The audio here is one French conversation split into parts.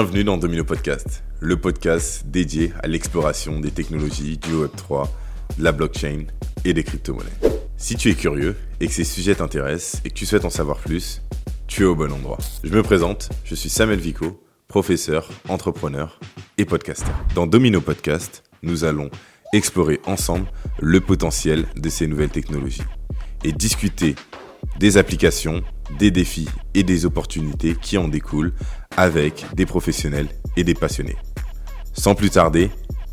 Bienvenue dans Domino Podcast, le podcast dédié à l'exploration des technologies du Web3, de la blockchain et des crypto-monnaies. Si tu es curieux et que ces sujets t'intéressent et que tu souhaites en savoir plus, tu es au bon endroit. Je me présente, je suis Samuel Vico, professeur, entrepreneur et podcasteur. Dans Domino Podcast, nous allons explorer ensemble le potentiel de ces nouvelles technologies et discuter des applications, des défis et des opportunités qui en découlent avec des professionnels et des passionnés. Sans plus tarder,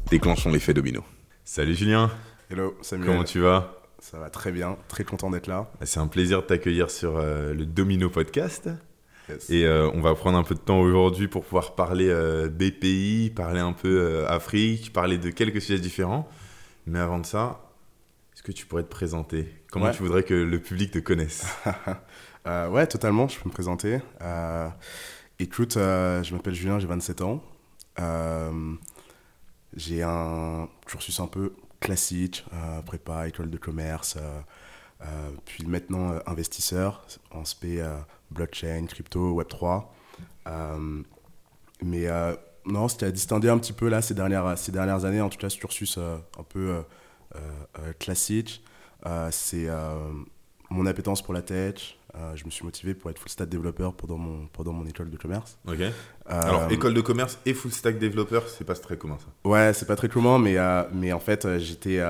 déclenchons l'effet domino. Salut Julien. Hello Samuel. Comment tu vas? Ça va très bien, très content d'être là. C'est un plaisir de t'accueillir sur euh, le Domino Podcast. Et euh, on va prendre un peu de temps aujourd'hui pour pouvoir parler euh, BPI, parler un peu Afrique, parler de quelques sujets différents. Mais avant de ça, est-ce que tu pourrais te présenter? Comment tu voudrais que le public te connaisse? Ouais, totalement, je peux me présenter. écoute, je m'appelle Julien, j'ai 27 ans. j'ai un cursus un peu classique, prépa, école de commerce, puis maintenant investisseur en SP blockchain, crypto, Web3. Euh, mais euh, non, ce qui a distingué un petit peu là ces dernières, ces dernières années, en tout cas ce cursus euh, un peu classique, c'est mon appétence pour la tech. Je me suis motivé pour être full stack développeur pendant mon, pendant mon école de commerce. Ok. Alors, école de commerce et full stack développeur, c'est pas très commun ça Ouais, c'est pas très commun, mais, mais en fait, j'étais.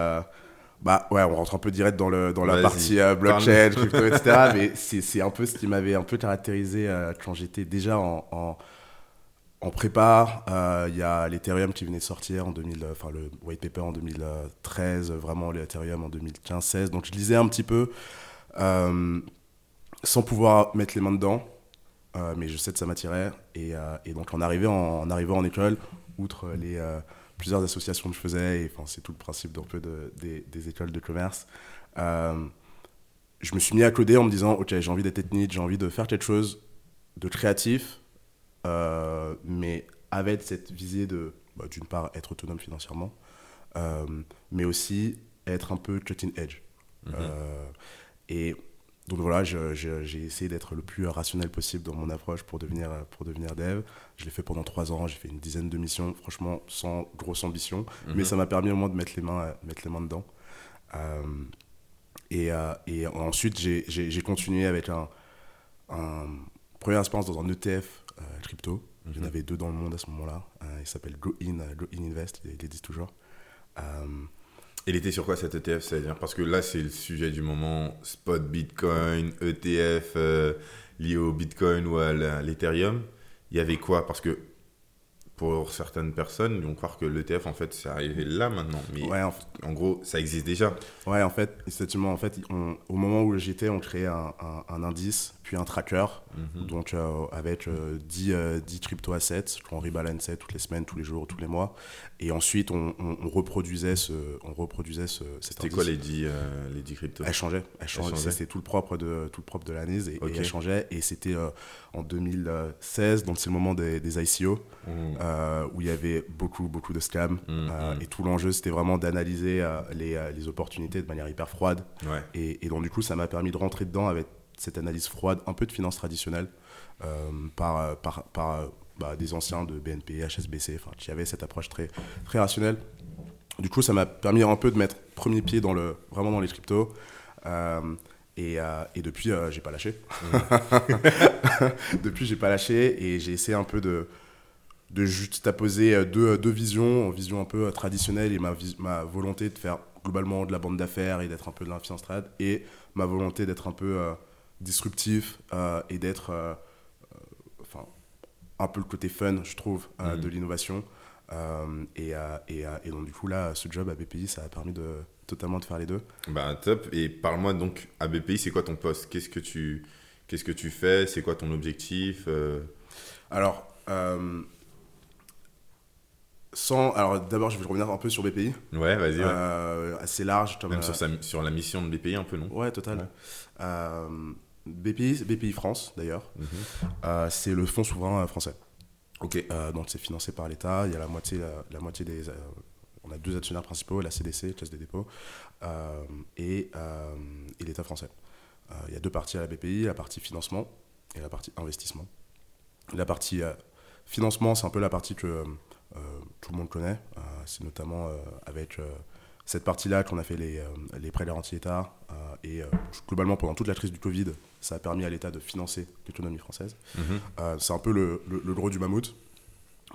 Bah ouais, on rentre un peu direct dans, le, dans la partie euh, blockchain, crypto, etc. mais c'est un peu ce qui m'avait un peu caractérisé euh, quand j'étais déjà en, en, en prépa. Euh, il y a l'Ethereum qui venait de sortir en 2000, enfin le white paper en 2013, vraiment l'Ethereum en 2015-16. Donc je lisais un petit peu sans pouvoir mettre les mains dedans. mais je sais que ça m'attirait. Et, et, donc en arrivant en, en, arrivant en école, outre les plusieurs associations que je faisais, et enfin, c'est tout le principe d'un peu de, des, écoles de commerce. Euh, je me suis mis à coder en me disant, ok, j'ai envie d'être technique, j'ai envie de faire quelque chose de créatif, euh, mais avec cette visée de, bah, d'une part, être autonome financièrement, euh, mais aussi être un peu cutting edge. Mhm. et donc voilà, j'ai essayé d'être le plus rationnel possible dans mon approche pour devenir, pour devenir dev. Je l'ai fait pendant trois ans, j'ai fait une dizaine de missions, franchement sans grosse ambition, mais mhm. ça m'a permis au moins de mettre les mains, mettre les mains dedans. Euh, et, euh, et, ensuite, j'ai continué avec un, un, première expérience dans un ETF euh, crypto. Il y en avait deux dans le monde à ce moment-là. il s'appelle Go In, Go In Invest, il dit toujours. Il était sur quoi cet ETF C'est-à-dire parce que là, c'est le sujet du moment. Spot Bitcoin, ETF euh, lié au Bitcoin ou à l'Ethereum. Il y avait quoi? Parce que pour certaines personnes, ils vont croire que l'ETF, en fait, c'est arrivé là maintenant. Mais ouais, en, gros, ça existe déjà. Ouais, en fait, effectivement, en fait, au moment où j'étais, on créait un, un, indice, puis un tracker, mhm. donc euh, avec 10, euh, 10 crypto-assets qu'on rebalançait toutes les semaines, tous les jours, tous les mois. Et ensuite, on, on, reproduisait ce, on reproduisait ce, C'était quoi les 10, euh, les 10 cryptos? Elle changeait. Elle changeait. C'était tout le propre de, tout le propre de l'année et, elle changeait. Et c'était en 2016, donc c'est le moment des, des ICO. Mmh. Euh, où il y avait beaucoup, beaucoup de scams. Mmh, euh, mmh. Et tout l'enjeu, c'était vraiment d'analyser euh, les, les, opportunités de manière hyper froide. Et, donc, du coup, ça m'a permis de rentrer dedans avec cette analyse froide, un peu de finance traditionnelle, par, par, par bah, des anciens de BNP, HSBC, enfin, qui avaient cette approche très, très rationnelle. Du coup, ça m'a permis un peu de mettre premier pied dans le, vraiment dans les cryptos. Et, et, depuis, j'ai pas lâché. depuis, j'ai pas lâché et j'ai essayé un peu de, de juxtaposer euh, deux, deux visions, vision un peu euh, traditionnelle et ma, ma volonté de faire globalement de la bande d'affaires et d'être un peu de l'influence trad, et ma volonté d'être un peu euh, disruptif et d'être enfin un peu le côté fun, je trouve, mhm. de l'innovation. et, et, et, donc du coup là, ce job à BPI, ça a permis de totalement de faire les deux. Bah top. Et parle-moi donc à BPI, c'est quoi ton poste? Qu'est-ce que tu qu'est-ce que tu fais? C'est quoi ton objectif Alors alors d'abord, je vais revenir un peu sur BPI. Ouais, vas-y. Euh, assez large. Même sur, euh, sur, la mission de BPI un peu, non? Ouais, total. Euh, BPI, BPI France, d'ailleurs. Mhm. c'est le fonds souverain français. Ok. donc c'est financé par l'État. Il y a la moitié, la, moitié des. On a deux actionnaires principaux, la CDC, Caisse des dépôts, et, et l'État français. il y a deux parties à la BPI, la partie financement et la partie investissement. La partie financement, c'est un peu la partie que tout le monde connaît. c'est notamment avec cette partie-là qu'on a fait les, les prêts garantis État. et globalement, pendant toute la crise du Covid, ça a permis à l'État de financer l'économie française. Mhm. c'est un peu le, le, gros du mammouth.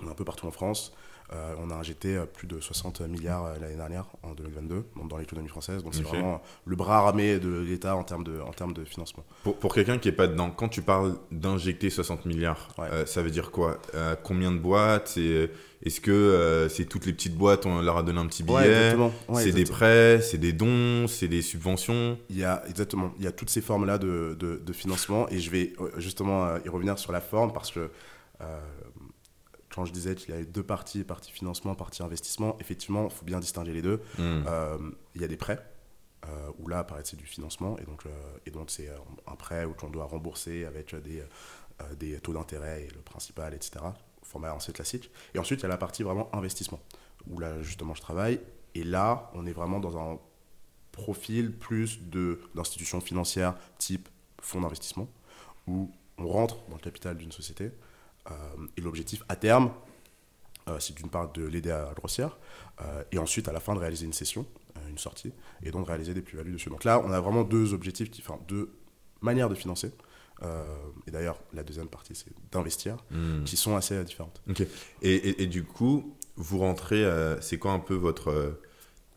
On est un peu partout en France. Euh, on a injecté euh, plus de 60 milliards euh, l'année dernière, en 2022, dans l'économie française. Donc c'est vraiment le bras armé de l'État en termes de, en termes de financement. Pour, quelqu'un qui n'est pas dedans, quand tu parles d'injecter 60 milliards, ça veut dire quoi? Combien de boîtes? Est-ce que c'est toutes les petites boîtes, on leur a donné un petit billet? C'est des prêts, c'est des dons, c'est des subventions? Il y a, exactement, il y a toutes ces formes-là de, de, financement et je vais justement y revenir sur la forme parce que quand je disais qu'il y avait deux parties, partie financement, partie investissement, effectivement, il faut bien distinguer les deux. Hmm. Euh, il y a des prêts, euh, où là, apparaît c'est du financement, et donc, euh, c'est un prêt où on doit rembourser avec des, des taux d'intérêt et le principal, etc. Format assez classique. Et ensuite, il y a la partie vraiment investissement, où là, justement, je travaille. Et là, on est vraiment dans un profil plus d'institutions financières type fonds d'investissement, où on rentre dans le capital d'une société, et l'objectif à terme, euh, c'est d'une part de l'aider à grossir, euh, et ensuite à la fin de réaliser une session, une sortie, et donc réaliser des plus-values dessus. Donc là, on a vraiment deux objectifs, enfin deux manières de financer. et d'ailleurs, la deuxième partie, c'est d'investir, hmm. qui sont assez différentes. Ok. Et, et, du coup, vous rentrez, c'est quoi un peu votre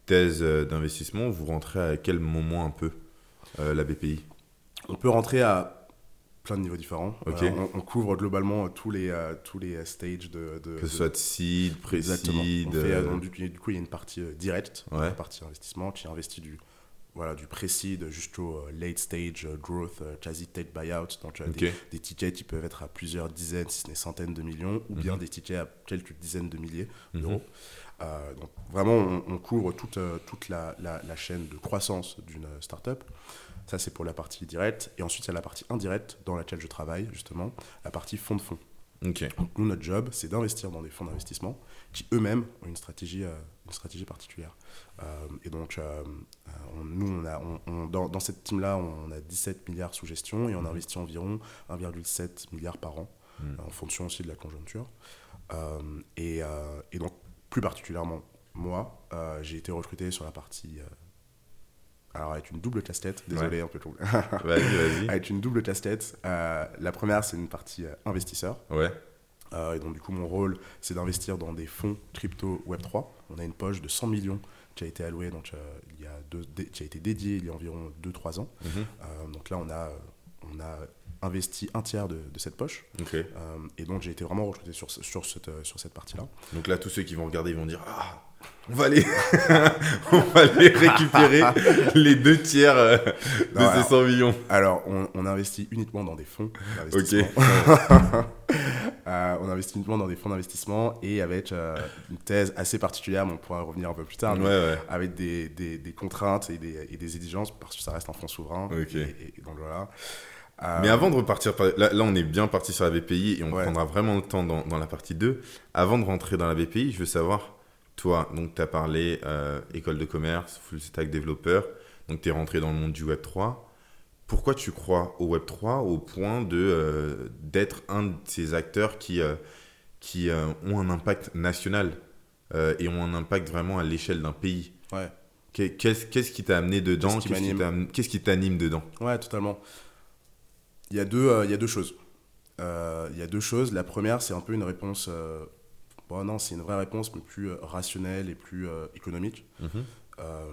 thèse d'investissement? Vous rentrez à quel moment un peu la BPI On peut rentrer à plein de niveaux différents. Euh, on, couvre globalement tous les, euh, tous les stages de, de Que ce soit de seed, pré-seed. Euh, du, coup, il y a une partie directe, une partie investissement, qui investit du, voilà, du pré-seed jusqu'au late stage growth, quasi tech buyout. Donc, des, tickets qui peuvent être à plusieurs dizaines, si ce n'est centaines de millions, ou bien mhm. des tickets à quelques dizaines de milliers mhm. d'euros. donc, vraiment, on, couvre toute, toute la, la, la, chaîne de croissance d'une startup. Ça, c'est pour la partie directe. Et ensuite, il y a la partie indirecte dans laquelle je travaille, justement, la partie fonds de fonds. Donc, nous, notre job, c'est d'investir dans des fonds d'investissement qui eux-mêmes ont une stratégie, euh, une stratégie particulière. Euh, et donc, euh, nous, on a, on, dans, dans, cette team-là, on a 17 milliards sous gestion et on mhm. investit environ 1,7 milliard par an, mhm. en fonction aussi de la conjoncture. Et, et, donc, plus particulièrement, moi, j'ai été recruté sur la partie alors avec une double casse-tête, désolé un peu trop. vas-y, vas-y. avec une double casse-tête. Euh, la première, c'est une partie euh, investisseur. Ouais. Euh, et donc du coup, mon rôle, c'est d'investir dans des fonds crypto Web3. On a une poche de 100 millions qui a été allouée, donc il y a deux, qui a été dédiée il y a environ 2-3 ans. Mhm. donc là, on a, on a investi un tiers de, de cette poche. Okay. et donc j'ai été vraiment recruté sur, sur cette, sur cette partie-là. Donc là, tous ceux qui vont regarder, ils vont dire Ah on va aller, on va aller récupérer les deux tiers euh, de ces 100 millions. Alors, on, investit uniquement dans des fonds d'investissement. Euh, on investit uniquement dans des fonds d'investissement et avec euh, une thèse assez particulière, mais on pourra revenir un peu plus tard, avec des, des, des, contraintes et des, et des, exigences parce que ça reste un fonds souverain. Et, donc voilà. Mais avant de repartir, là, là, on est bien parti sur la BPI et on prendra vraiment le temps dans, dans la partie 2. Avant de rentrer dans la BPI, je veux savoir toi, donc tu as parlé euh, école de commerce, full stack développeur, donc tu es rentré dans le monde du Web 3. Pourquoi tu crois au Web 3 au point de euh, d'être un de ces acteurs qui, euh, qui ont un impact national et ont un impact vraiment à l'échelle d'un pays? Ouais. Qu'est-ce qui t'a amené dedans? Qu'est-ce qui t'anime dedans? Ouais, totalement. Il y a deux, il y a deux choses. il y a deux choses. La première, c'est un peu une réponse Bon, non, c'est une vraie réponse, mais plus euh, rationnelle et plus euh, économique. Mhm. Euh,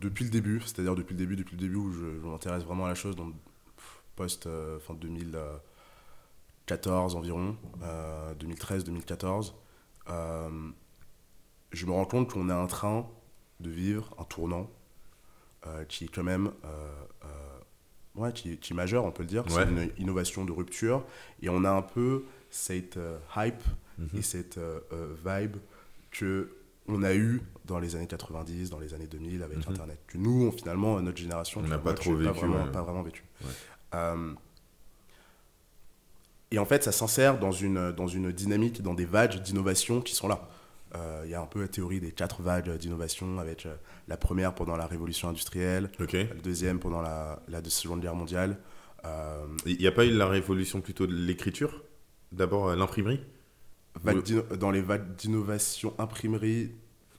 depuis le début, c'est-à-dire depuis le début, depuis le début où je, m'intéresse vraiment à la chose, donc post fin 2014 environ, 2013-2014, je me rends compte qu'on est en train de vivre un tournant qui est quand même ouais, qui, qui, est majeur, on peut le dire. C'est une innovation de rupture. Et on a un peu cette euh, hype mhm. et cette euh, euh, vibe que on a eu dans les années 90, dans les années 2000 avec mhm. Internet. Que nous, finalement, notre génération, on n'a pas trop vécu. Pas vraiment, vécu. et en fait, ça s'insère dans une, dans une dynamique, dans des vagues d'innovation qui sont là. Il y a un peu la théorie des quatre vagues d'innovation, avec la première pendant la révolution industrielle, la deuxième pendant la, la Seconde Guerre mondiale. Il n'y a pas eu la révolution plutôt de l'écriture? D'abord l'imprimerie Dans les vagues d'innovation imprimerie.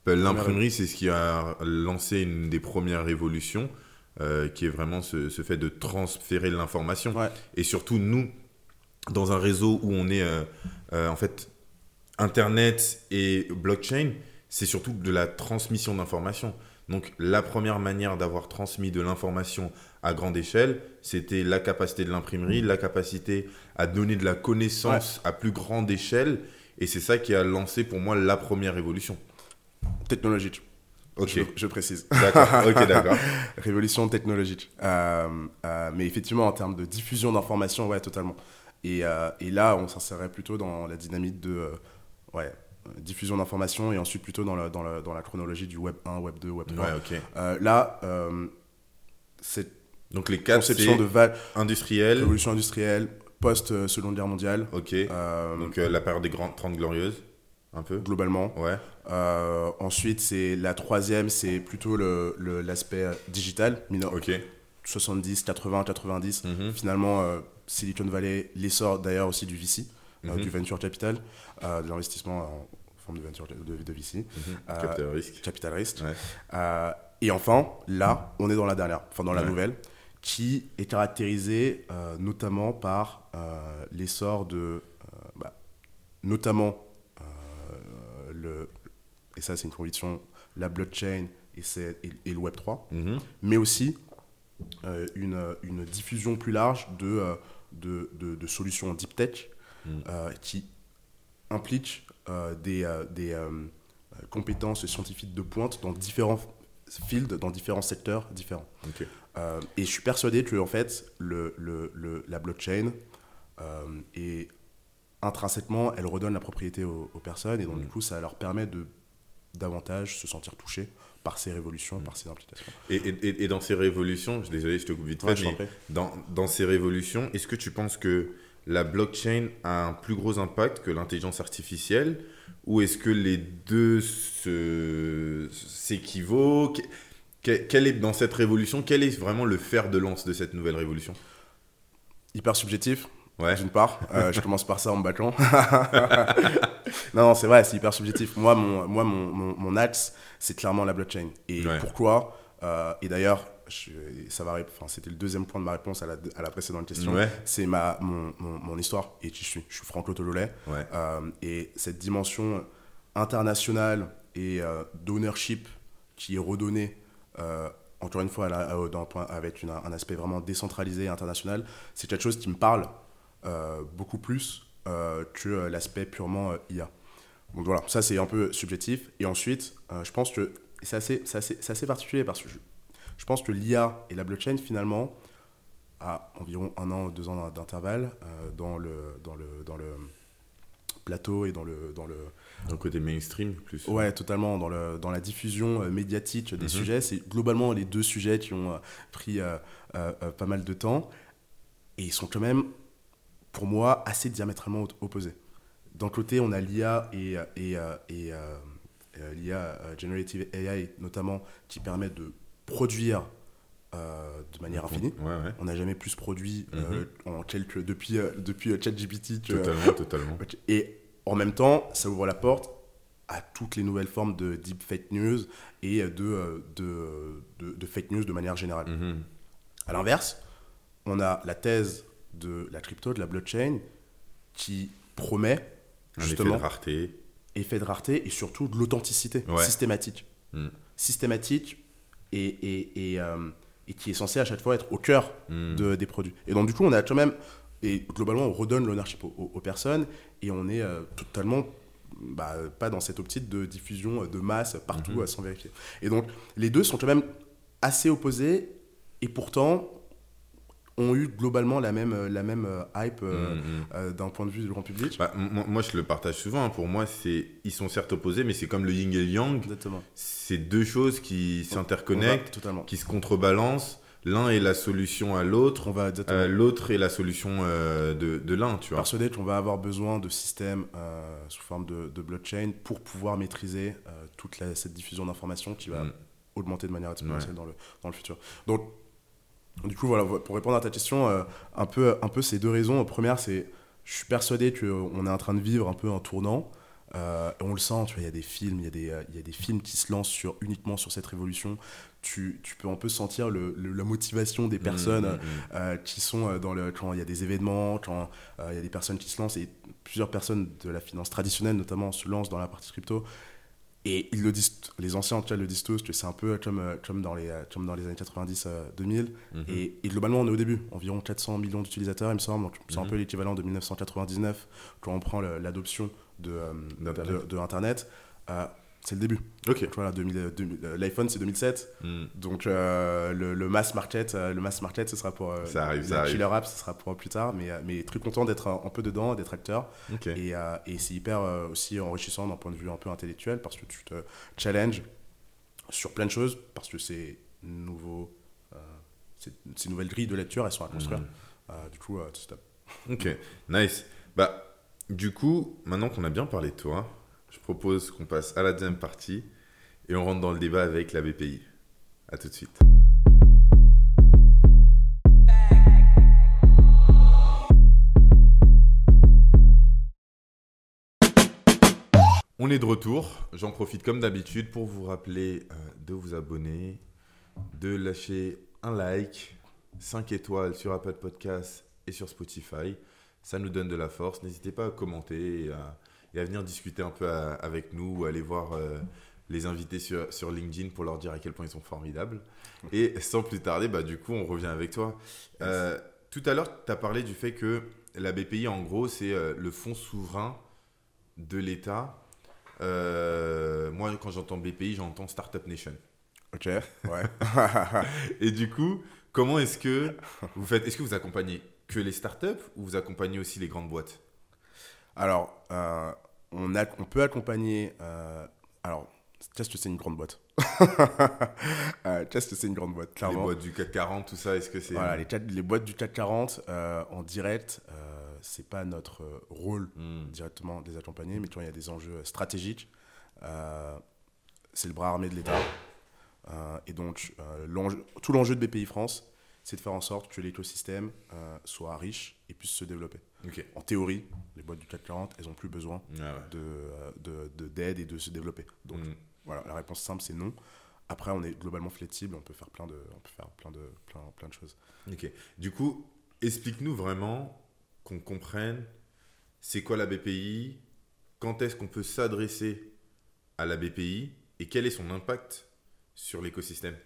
Ben, l'imprimerie, c'est ce qui a lancé une des premières révolutions, qui est vraiment ce, ce fait de transférer l'information. Et surtout, nous, dans un réseau où on est en fait Internet et blockchain, c'est surtout de la transmission d'informations. Donc la première manière d'avoir transmis de l'information à grande échelle, c'était la capacité de l'imprimerie, la capacité à donner de la connaissance à plus grande échelle. Et c'est ça qui a lancé pour moi la première révolution. Technologique. Ok. Je, précise. D'accord. Ok, d'accord. Révolution technologique. Euh, euh, mais effectivement, en termes de diffusion d'informations, ouais, totalement. Et, euh, et là, on s'insérait plutôt dans la dynamique de ouais, diffusion d'informations et ensuite plutôt dans la, dans, dans la chronologie du Web 1, Web 2, Web 3. Ouais, là, c'est donc les quatre conception de val industrielle, révolution industrielle, post euh, Seconde Guerre mondiale. Ok. donc la période des grandes 30 glorieuses, un peu. Globalement. Ouais. ensuite, c'est la troisième, c'est plutôt l'aspect le, digital. Ok. 70, 80, 90. Finalement, Silicon Valley, l'essor d'ailleurs aussi du VC. Euh, du mhm. venture capital, euh, de l'investissement en forme de venture de, de VC. Mhm. Euh, capital risque. Capital risque. et enfin, là, on est dans la dernière, enfin dans la nouvelle, qui est caractérisée notamment par l'essor de, bah, notamment le, et ça c'est une conviction, la blockchain et, et, le Web 3, mhm. mais aussi une, une, diffusion plus large de, de, de, de, solutions deep tech euh, qui implique euh, des, euh, des compétences scientifiques de pointe dans différents fields, dans différents secteurs différents. et je suis persuadé que en fait, le, le, la blockchain est intrinsèquement, elle redonne la propriété aux, personnes et donc du mm. coup, ça leur permet de davantage se sentir touché par ces révolutions, mm. par ces implications. Et, et, et, dans ces révolutions, désolé, je te coupe vite fait, mais dans, dans, ces révolutions, est-ce que tu penses que la blockchain a un plus gros impact que l'intelligence artificielle ou est-ce que les deux s'équivaut? Quel est dans cette révolution Quel est vraiment le fer de lance de cette nouvelle révolution? Hyper subjectif. Ouais. D'une part, euh, je commence par ça en me battant. non, non c'est vrai, c'est hyper subjectif. Moi, mon, moi, mon, mon, axe, c'est clairement la blockchain. Et pourquoi? Euh, Et d'ailleurs, ça va, enfin, c'était le deuxième point de ma réponse à la, à la précédente question. C'est ma, mon, mon, histoire et je suis. Je suis Franco Tololet. Euh, et cette dimension internationale et euh, d'ownership qui est redonnée, euh, encore une fois, dans, avec un aspect vraiment décentralisé et international, c'est quelque chose qui me parle beaucoup plus que l'aspect purement IA. Donc voilà, ça c'est un peu subjectif. Et ensuite, je pense que c'est assez, assez, assez, particulier parce que je, je pense que l'IA et la blockchain, finalement, à environ un an, deux ans d'intervalle, euh, dans, le, dans, le, dans le plateau et dans le... Dans le, dans le côté mainstream, plus. Ouais, totalement. Dans, le, dans la diffusion euh, médiatique des mhm. sujets, c'est globalement les deux sujets qui ont euh, pris pas mal de temps. Et ils sont quand même, pour moi, assez diamétralement opposés. D'un côté, on a l'IA et, et, et l'IA Generative AI, notamment, qui permet de produire euh, de manière infinie. On n'a jamais plus produit euh, mhm. en quelques, depuis, euh, depuis ChatGPT. Totalement, totalement. Et en même temps, ça ouvre la porte à toutes les nouvelles formes de deep fake news et de, de, de, fake news de manière générale. Mhm. À l'inverse, on a la thèse de la crypto, de la blockchain, qui promet justement effet de rareté. effet de rareté et surtout de l'authenticité systématique. Mm. Systématique et, et, et, euh, et, qui est censé à chaque fois être au cœur hmm. de, des produits. Et donc, du coup, on a quand même, et globalement, on redonne l'ownership aux, personnes et on est euh, totalement bah, pas dans cette optique de diffusion de masse partout hmm. sans vérifier. Et donc, les deux sont quand même assez opposés et pourtant, ont eu globalement la même, euh, la même euh, hype euh, mm, mm. d'un point de vue du grand public bah, moi, je le partage souvent. Hein. Pour moi, c'est ils sont certes opposés, mais c'est comme le yin et le yang. C'est deux choses qui s'interconnectent, qui se contrebalancent. L'un est la solution à l'autre, l'autre est la solution de, de l'un. Tu vois. Persuadé qu'on va avoir besoin de systèmes sous forme de, de, blockchain pour pouvoir maîtriser toute cette diffusion d'informations qui va mm. augmenter de manière exponentielle dans, le, dans le futur. Donc, du coup, voilà, pour répondre à ta question, euh, un, peu, un peu ces deux raisons. Première, c'est je suis persuadé qu'on est en train de vivre un peu un tournant. Euh, on le sent, tu vois, il y a des films, il y, euh, y a des films qui se lancent sur, uniquement sur cette révolution. Tu, tu peux un peu sentir le, le- la motivation des personnes Mmh, mmh, euh, qui sont dans le quand il y a des événements, quand il y a des personnes qui se lancent et plusieurs personnes de la finance traditionnelle notamment se lancent dans la partie crypto. Et ils le disent, les anciens en tout cas le disent tous, que c'est un peu comme, euh, comme, dans les, euh, comme dans les années 90-2000. Mhm. Et, et globalement, on est au début, environ 400 millions d'utilisateurs, il me semble. Donc, c'est un Mhm. peu l'équivalent de 1999 quand on prend l'adoption de, euh, D'Internet. de, de Internet. Euh, c'est le début. Ok. Voilà, 2000, 2000, euh, L'iPhone, c'est 2007. Hmm. Donc, euh, le, le mass market, euh, le mass market, ce sera pour. euh, Ça arrive, ça arrive. killer app, ce sera pour plus tard. Mais, euh, mais très content d'être un, un peu dedans, d'être acteur. Et, euh, et c'est hyper euh, aussi enrichissant d'un point de vue un peu intellectuel parce que tu te challenges sur plein de choses parce que c'est nouveau. euh, c'est- ces nouvelles grilles de lecture, elles sont à construire. Euh, du coup, euh, c'est top. Ok, nice. Bah, du coup, maintenant qu'on a bien parlé de toi, je propose qu'on passe à la deuxième partie et on rentre dans le débat avec la BPI. À tout de suite. On est de retour. J'en profite comme d'habitude pour vous rappeler euh, de vous abonner, de lâcher un like, 5 étoiles sur Apple Podcasts et sur Spotify. Ça nous donne de la force. N'hésitez pas à commenter et à, et à venir discuter un peu à- avec nous ou aller voir euh, les invités sur, sur LinkedIn pour leur dire à quel point ils sont formidables. Et sans plus tarder, bah, du coup, on revient avec toi. Euh, tout à l'heure, tu as parlé du fait que la BPI, en gros, c'est euh, le fonds souverain de l'État. Euh, moi, quand j'entends BPI, j'entends Startup Nation. Ok, ouais. Et du coup, comment est-ce que vous faites Est-ce que vous accompagnez que les startups ou vous accompagnez aussi les grandes boîtes? Alors, euh, on, a, on peut accompagner. euh, alors, qu'est-ce que c'est une grande boîte Euh, Qu'est-ce que c'est une grande boîte Les Clairement. boîtes du CAC 40, tout ça, est-ce que c'est Voilà, les, les boîtes du CAC 40 euh, en direct, c'est pas notre rôle Hmm. directement de les accompagner, mais quand il y a des enjeux stratégiques, c'est le bras armé de l'État. Et donc, tout l'enjeu de BPI France, c'est de faire en sorte que l'écosystème soit riche et puisse se développer. En théorie, les boîtes du CAC 40, elles n'ont plus besoin Ah ouais. de, euh, de- de- d'aide et de se développer. Donc, Hmm. voilà, la réponse simple, c'est non. Après, on est globalement flexible, on peut faire plein de, on peut faire plein de, plein, plein de choses. Ok. Du coup, explique-nous vraiment qu'on comprenne c'est quoi la BPI, quand est-ce qu'on peut s'adresser à la BPI et quel est son impact sur l'écosystème?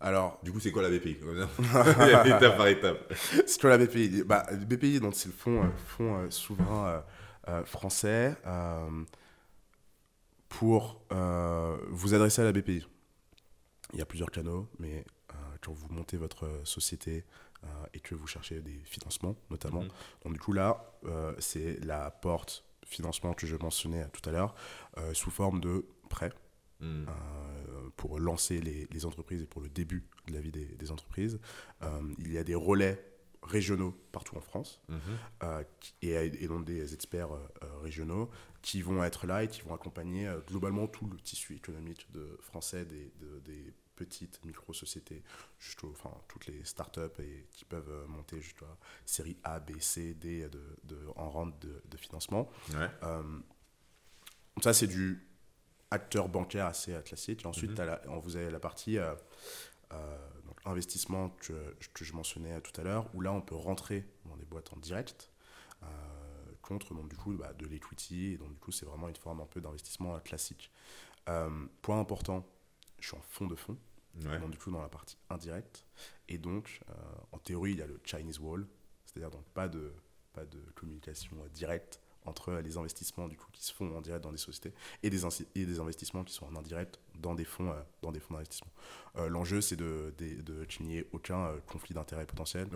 Alors, Du coup, c'est quoi la BPI Étape par étape. C'est quoi la BPI bah, BPI, donc, c'est le fonds, euh, fonds euh, souverain euh, français. pour vous adresser à la BPI, il y a plusieurs canaux, mais quand vous montez votre société et que vous cherchez des financements, notamment, Mhm. donc du coup là, c'est la porte financement que je mentionnais tout à l'heure, sous forme de prêt Hmm. euh, pour lancer les, les entreprises et pour le début de la vie des, des entreprises. Euh, il y a des relais régionaux partout en France Mhm. euh, et, et donc des experts régionaux qui vont être là et qui vont accompagner globalement tout le tissu économique de, français des, de- des petites micro-sociétés, enfin toutes les startups et qui peuvent monter jusqu'à série A, B, C, D de, de- en rente de, de financement. Ouais. Ça, c'est du acteur bancaire assez euh, classique. Et ensuite, Mhm. t'as la- on- vous avez la partie euh, euh, donc investissement que, que je mentionnais tout à l'heure, où là, on peut rentrer dans des boîtes en direct contre donc, du coup, bah, de l'equity. Et donc, du coup, c'est vraiment une forme un peu d'investissement classique. Point important, je suis en fond de fonds, Ouais. donc du coup dans la partie indirecte. Et donc, en théorie, il y a le Chinese Wall, c'est-à-dire donc pas de, pas de communication directe entre les investissements du coup qui se font en direct dans des sociétés et des, insi- et des investissements qui sont en indirect dans des fonds, euh, dans des fonds d'investissement. Euh, L'enjeu, c'est de, de, de qu'il n'y ait aucun euh, conflit d'intérêt potentiel.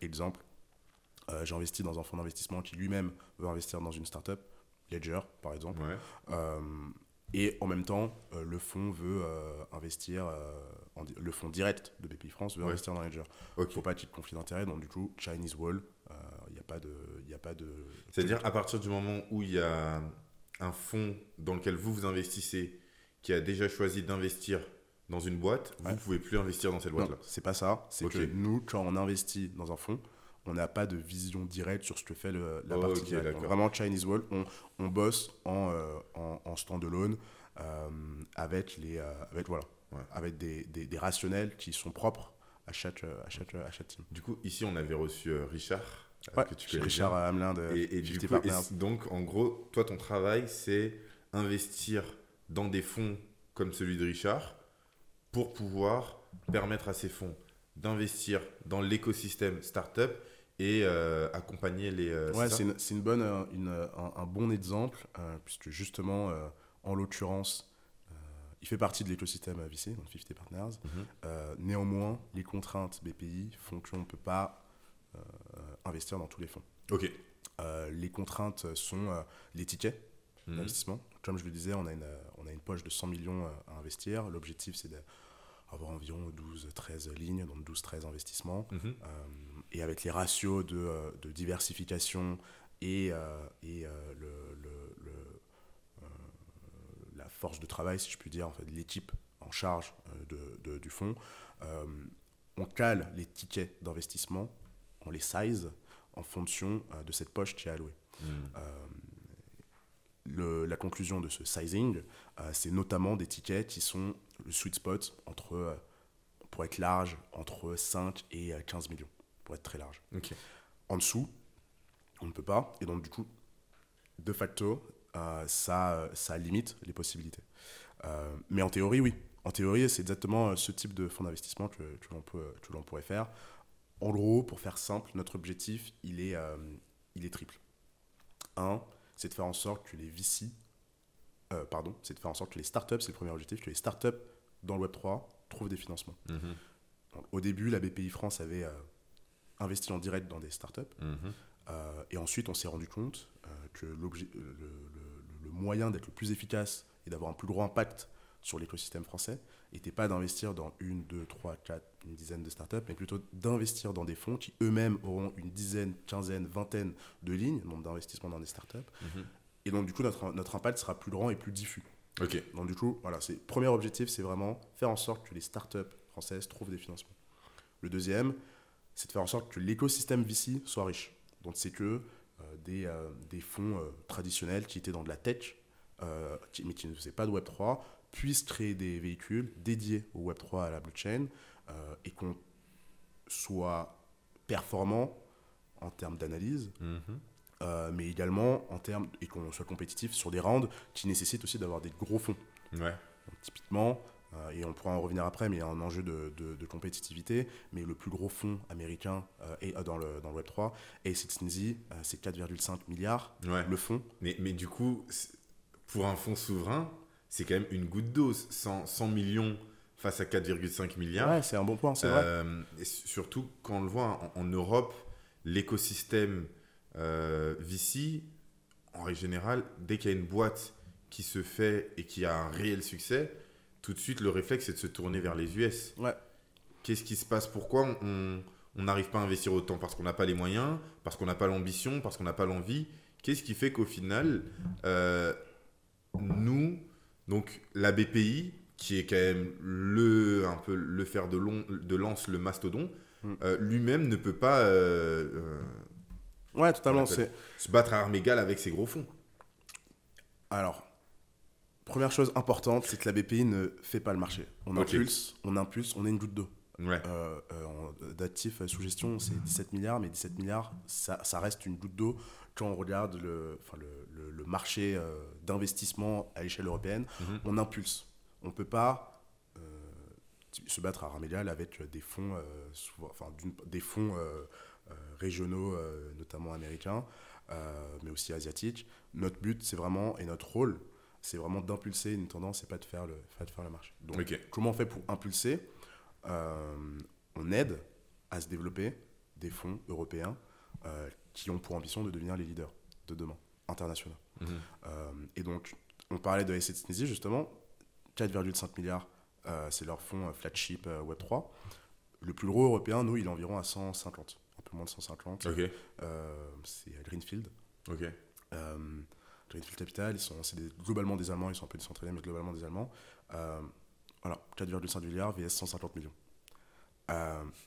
Exemple, j'ai investi dans un fonds d'investissement qui lui-même veut investir dans une startup, Ledger par exemple. Ouais. Et en même temps, le fonds veut investir, en le fonds direct de BPI France veut Ouais. investir dans Ledger. Il ne faut pas qu'il y ait de conflit d'intérêt, donc du coup, Chinese Wall, pas de... y a pas de C'est-à-dire, à partir du moment où il y a un fonds dans lequel vous vous investissez, qui a déjà choisi d'investir dans une boîte, vous ne pouvez plus investir dans cette boîte-là. c'est pas ça. C'est que nous, quand on investit dans un fonds, on n'a pas de vision directe sur ce que fait le- la Oh, partie ok, directe. Donc, d'accord. vraiment, Chinese Wall, on, on bosse en, euh, en, en standalone euh, avec, les, euh, avec, voilà, Ouais. avec des, des, des rationnels qui sont propres à chaque, à chaque, à chaque team. Du coup, ici, on avait reçu euh, Richard, Ouais, que tu connais Richard bien. Hamelin de Et, et du 50 coup, et Partners. c- donc, en gros, toi, ton travail, c'est investir dans des fonds comme celui de Richard pour pouvoir permettre à ces fonds d'investir dans l'écosystème startup et euh, accompagner les. euh, Ouais, c'est une, c'est une bonne, euh, une, un, un bon exemple, euh, puisque justement, euh, en l'occurrence, il fait partie de l'écosystème VC, donc 50 Partners. Mhm. Euh, néanmoins, les contraintes BPI font qu'on ne peut pas euh, investir dans tous les fonds. Ok. Euh, les contraintes sont euh, les tickets Mhm. d'investissement. Comme je le disais, on a une, euh, on a une poche de 100 millions à investir. L'objectif, c'est d'avoir environ 12-13 lignes, donc 12-13 investissements. Mhm. Euh, et avec les ratios de, de diversification et, et le, le- le, la force de travail, si je puis dire, en fait, l'équipe en charge de, de- du fonds, on cale les tickets d'investissement, on les size en fonction euh, de cette poche qui est allouée. Mhm. Euh, le- la conclusion de ce sizing, euh, c'est notamment des tickets qui sont le sweet spot entre, euh, pour être large, entre 5 et euh, 15 millions, pour être très large. En dessous, on ne peut pas, et donc du coup, de facto, euh, ça, ça limite les possibilités. Mais en théorie, oui. En théorie, c'est exactement ce type de fonds d'investissement que, que l'on peut- que l'on pourrait faire. En gros, pour faire simple, notre objectif, il est, euh, il est triple. Un, c'est de faire en sorte que les VC, euh, pardon, c'est de faire en sorte que les startups, c'est le premier objectif, que les startups dans le Web3 trouvent des financements. Mhm. Donc, au début, la BPI France avait euh, investi en direct dans des startups. Mhm. Et ensuite, on s'est rendu compte que le, le- le moyen d'être le plus efficace et d'avoir un plus gros impact sur l'écosystème français n'était pas d'investir dans une, deux, trois, quatre, une dizaine de startups, mais plutôt d'investir dans des fonds qui eux-mêmes auront une dizaine, quinzaine, vingtaine de lignes, nombre d'investissements dans des startups. Mhm. Et donc, du coup, notre, notre impact sera plus grand et plus diffus. Ok. Donc du coup, voilà, c'est premier objectif, c'est vraiment faire en sorte que les startups françaises trouvent des financements. Le deuxième, c'est de faire en sorte que l'écosystème VC soit riche. Donc c'est que euh, des, euh, des fonds euh, traditionnels qui étaient dans de la tech, qui- mais qui ne faisaient pas de Web 3, puissent créer des véhicules dédiés au Web 3 à la blockchain euh, et qu'on soit performant en termes d'analyse, Mhm. euh, mais également en termes et qu'on soit compétitif sur des rounds qui nécessitent aussi d'avoir des gros fonds. Ouais. Donc, typiquement, euh, et on pourra en revenir après, mais il y a un enjeu de, de- de compétitivité. Mais le plus gros fonds américain est, dans, le, dans le Web3, A16Z, euh, c'est 4,5 milliards. Ouais. Le fonds, Mais, mais du coup, pour un fonds souverain, c'est quand même une goutte d'eau. 100, 100 millions face à 4,5 milliards. ouais, c'est un bon point, c'est vrai. Euh, et surtout, quand on le voit en, en Europe, l'écosystème euh, VC, en règle générale, dès qu'il y a une boîte qui se fait et qui a un réel succès, tout de suite, le réflexe, c'est de se tourner vers les US. Ouais. Qu'est-ce qui se passe? Pourquoi on on n'arrive pas à investir autant? Parce qu'on n'a pas les moyens, parce qu'on n'a pas l'ambition, parce qu'on n'a pas l'envie. Qu'est-ce qui fait qu'au final, euh, nous, donc la BPI, qui est quand même le, un peu le fer de, long, de lance, le mastodon, Mm. euh, lui-même ne peut pas euh, Ouais, totalement. on appelle- C'est... se battre à armes égales avec ses gros fonds. Alors, première chose importante, c'est que la BPI ne fait pas le marché. On impulse, on impulse, on est une goutte d'eau. Ouais. Euh, euh, d'actifs sous gestion, c'est 17 milliards, mais 17 milliards, ça, ça reste une goutte d'eau quand on regarde le, enfin, le, le- le marché euh, d'investissement à l'échelle européenne. Mhm. On impulse. On ne peut pas euh, se battre à égales avec des fonds, euh, souvent- enfin, d'une- des fonds régionaux, notamment américains, mais aussi asiatiques. Notre but, c'est vraiment, et notre rôle, c'est vraiment d'impulser une tendance et pas de faire le, pas de faire le marché. Donc, comment on fait pour impulser? On aide à se développer des fonds européens qui ont pour ambition de devenir les leaders de demain, internationaux. Mhm. Euh, et donc, on parlait de Tunisie, justement, 4,5 milliards, euh, c'est leur fonds euh, flagship euh, Web3. Le plus gros européen, nous, il est environ à 150, un peu moins de 150. Ok. Euh, c'est Greenfield. Ok. Euh, Greenfield Capital, ils sont, c'est globalement des Allemands, ils sont un peu décentralisés, mais globalement des Allemands. Voilà, 4,5 milliards vs 150 millions.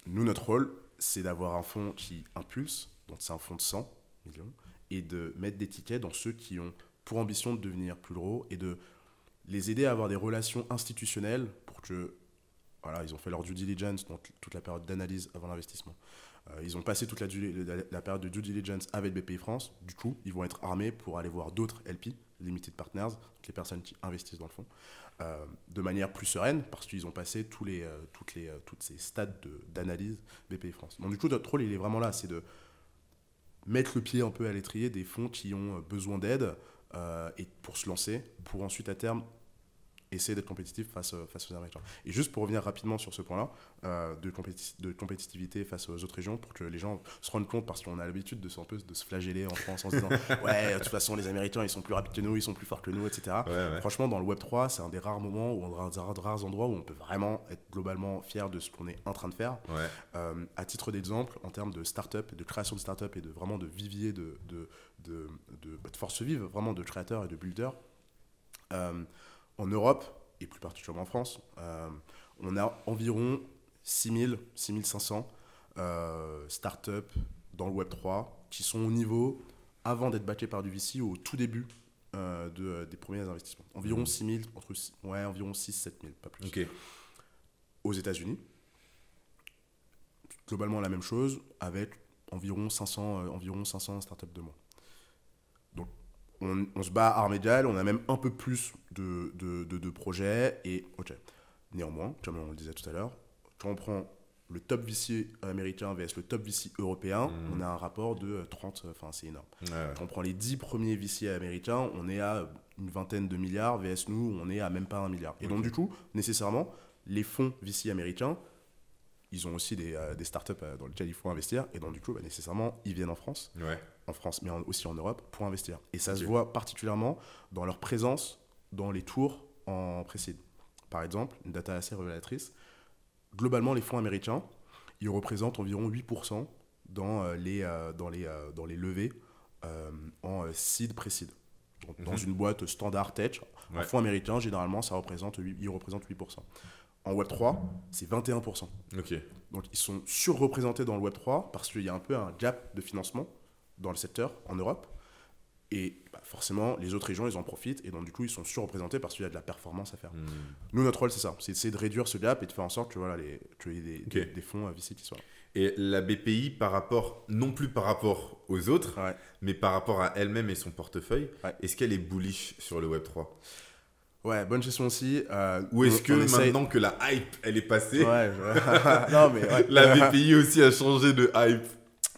Nous, notre rôle, c'est d'avoir un fonds qui impulse, donc c'est un fonds de 100 millions, et de mettre des tickets dans ceux qui ont pour ambition de devenir plus gros et de les aider à avoir des relations institutionnelles pour que voilà, ils ont fait leur due diligence, donc toute la période d'analyse avant l'investissement. Euh, ils ont passé toute la, la, période de due diligence avec BPI France. Du coup, ils vont être armés pour aller voir d'autres LP, Limited Partners, les personnes qui investissent dans le fonds, euh, de manière plus sereine, parce qu'ils ont passé tous les, euh, toutes, les, toutes ces stades d'analyse BPI France. Donc du coup, notre rôle, il est vraiment là, c'est de mettre le pied un peu à l'étrier des fonds qui ont besoin d'aide et pour se lancer, pour ensuite à terme essayer d'être compétitif face, euh, face aux Américains. Et juste pour revenir rapidement sur ce point-là, euh, de, de compétitivité face aux autres régions, pour que les gens se rendent compte, parce qu'on a l'habitude de, de se flageller en France en se disant Ouais, de toute façon, les Américains, ils sont plus rapides que nous, ils sont plus forts que nous, etc. Franchement, dans le Web3, c'est un des rares moments, ou un des rares endroits où on peut vraiment être globalement fier de ce qu'on est en train de faire. Euh, à titre d'exemple, en termes de start-up, de création de start-up et de vraiment de vivier de, de, de, de, bah, force vive, vraiment de créateurs et de builders. En Europe, et plus particulièrement en France, euh, on a environ 6000, 6500 euh, startups dans le Web3 qui sont au niveau, avant d'être backés par du VC, au tout début euh, de, des premiers investissements. Environ 6000, entre, ouais, environ 6-7000, pas plus. Aux États-Unis, globalement la même chose, avec environ 500, environ 500 startups de moins. Donc on, se bat à égales, on a même un peu plus de, de, projets. Et ok, néanmoins, comme on le disait tout à l'heure, quand on prend le top VC américain vs le top VC européen, mmh. on a un rapport de 30, enfin c'est énorme. Quand on prend les 10 premiers VC américains, on est à une vingtaine de milliards, vs nous, on est à même pas un milliard. Et donc du coup, nécessairement, les fonds VC américains, ils ont aussi des, euh, des startups euh, dans lesquelles il faut investir, et donc du coup, bah, nécessairement, ils viennent en France. Ouais en France, mais aussi en Europe, pour investir. Et ça se voit particulièrement dans leur présence dans les tours en précide. Par exemple, une data assez révélatrice, globalement, les fonds américains, ils représentent environ 8% dans euh, les, euh, dans les, euh, dans les levées en seed précide. Dans mhm. une boîte standard tech, un fonds américain, généralement, ça représente, il représente 8%. En Web3, c'est 21%. Donc ils sont surreprésentés dans le Web3 parce qu'il y a un peu un gap de financement dans le secteur en Europe. Et bah, forcément, les autres régions, ils en profitent. Et donc, du coup, ils sont surreprésentés parce qu'il y a de la performance à faire. Hmm. Nous, notre rôle, c'est ça. C'est d'essayer de réduire ce gap et de faire en sorte que voilà, les, ait des, des, fonds à VC qui soient Et la BPI, par rapport, non plus par rapport aux autres, mais par rapport à elle-même et son portefeuille, est-ce qu'elle est bullish sur le Web3 Ouais, bonne question aussi. Euh, Ou est-ce que maintenant que la hype, elle est passée, non, mais la BPI aussi a changé de hype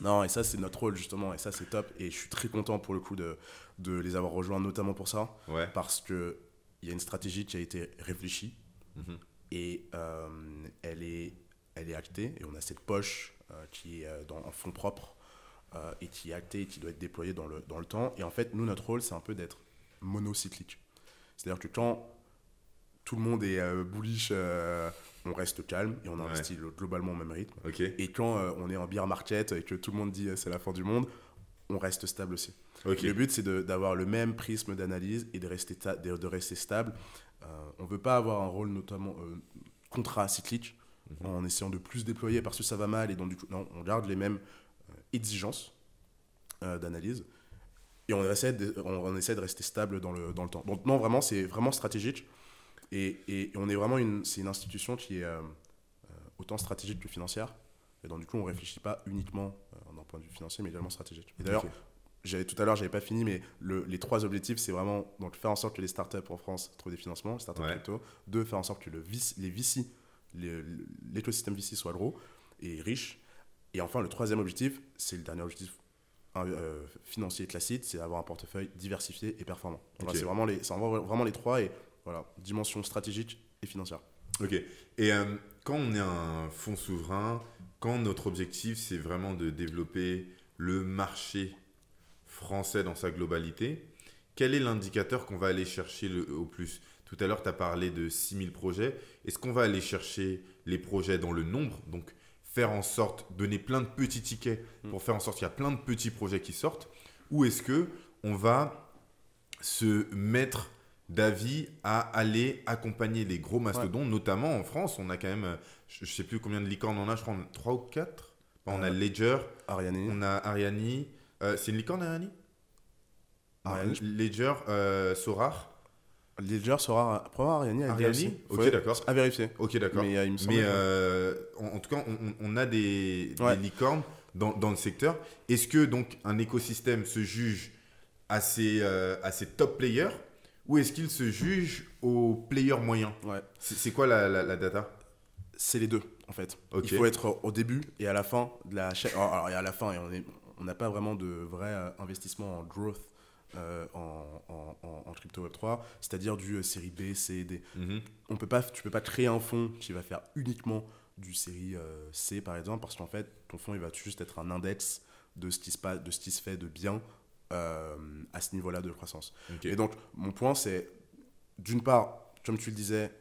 non, et ça, c'est notre rôle, justement, et ça, c'est top. Et je suis très content pour le coup de, de les avoir rejoints, notamment pour ça. Ouais. Parce qu'il y a une stratégie qui a été réfléchie mhm. et euh, elle, est, elle est actée. Et on a cette poche euh, qui est euh, dans, en fonds propres et qui est actée et qui doit être déployée dans le, dans le temps. Et en fait, nous, notre rôle, c'est un peu d'être monocyclique. C'est-à-dire que quand tout le monde est bullish on reste calme et on investit globalement au même rythme. Et quand euh, on est en beer market et que tout le monde dit euh, c'est la fin du monde, on reste stable aussi. Le but, c'est d'avoir le même prisme d'analyse et de rester, de, de rester stable. Euh, on ne veut pas avoir un rôle notamment contracyclique mhm. en essayant de plus déployer parce que ça va mal et donc du coup, non, on garde les mêmes exigences d'analyse et on essaie, de, on, essaie de rester stable dans le, dans le temps. Donc non, vraiment, c'est vraiment stratégique. Et, on est vraiment une, c'est une institution qui est euh, euh, autant stratégique que financière. Et donc, du coup, on ne réfléchit pas uniquement euh, d'un point de vue financier, mais également stratégique. Et d'ailleurs, j'avais tout à l'heure, j'avais pas fini, mais le, les trois objectifs, c'est vraiment donc faire en sorte que les startups en France trouvent des financements, les startups crypto. Deux, faire en sorte que le les VC, l'écosystème VC soit gros et riche. Et enfin, le troisième objectif, c'est le dernier objectif financier classique, c'est avoir un portefeuille diversifié et performant. c'est vraiment les, vraiment les trois. Et voilà, dimension stratégique et financière. Ok. Et euh, quand on est un fonds souverain, quand notre objectif c'est vraiment de développer le marché français dans sa globalité, quel est l'indicateur qu'on va aller chercher le, au plus? Tout à l'heure, tu as parlé de 6000 projets. Est-ce qu'on va aller chercher les projets dans le nombre? Donc, faire en sorte, donner plein de petits tickets mm. pour faire en sorte qu'il y a plein de petits projets qui sortent Ou est-ce que on va se mettre d'avis à aller accompagner les gros mastodons, notamment en France. On a quand même, je, ne sais plus combien de licornes on a, je crois 3 ou 4. on a Ledger, Ariani. on a Ariani. Euh, c'est une licorne Ariani? Ariani, Ledger, euh, Sorar. Ledger sera. Probablement Ariani. Ariani? Ok, d'accord. À vérifier. Ok, d'accord. Mais, euh, il me semble Mais que- euh, en, en tout cas, on, on a des, licornes dans, dans le secteur. Est-ce que donc un écosystème se juge à ses, euh, à ses top players? Ou est-ce qu'il se juge aux players moyens Ouais. C'est quoi la, la- la data? C'est les deux, en fait. Ok. Il faut être au début et à la fin de la chaîne. Alors, et à la fin, et on n'a pas vraiment de vrai euh, investissement en growth euh, en, en, crypto Web3, c'est-à-dire du euh, série B, C, D. Mhm. On peut pas, tu peux pas créer un fonds qui va faire uniquement du série euh, C, par exemple, parce qu'en fait, ton fonds, il va juste être un index de ce qui se, passe, de ce qui se fait de bien euh, à ce niveau-là de croissance. Et donc, mon point, c'est, d'une part, comme tu le disais,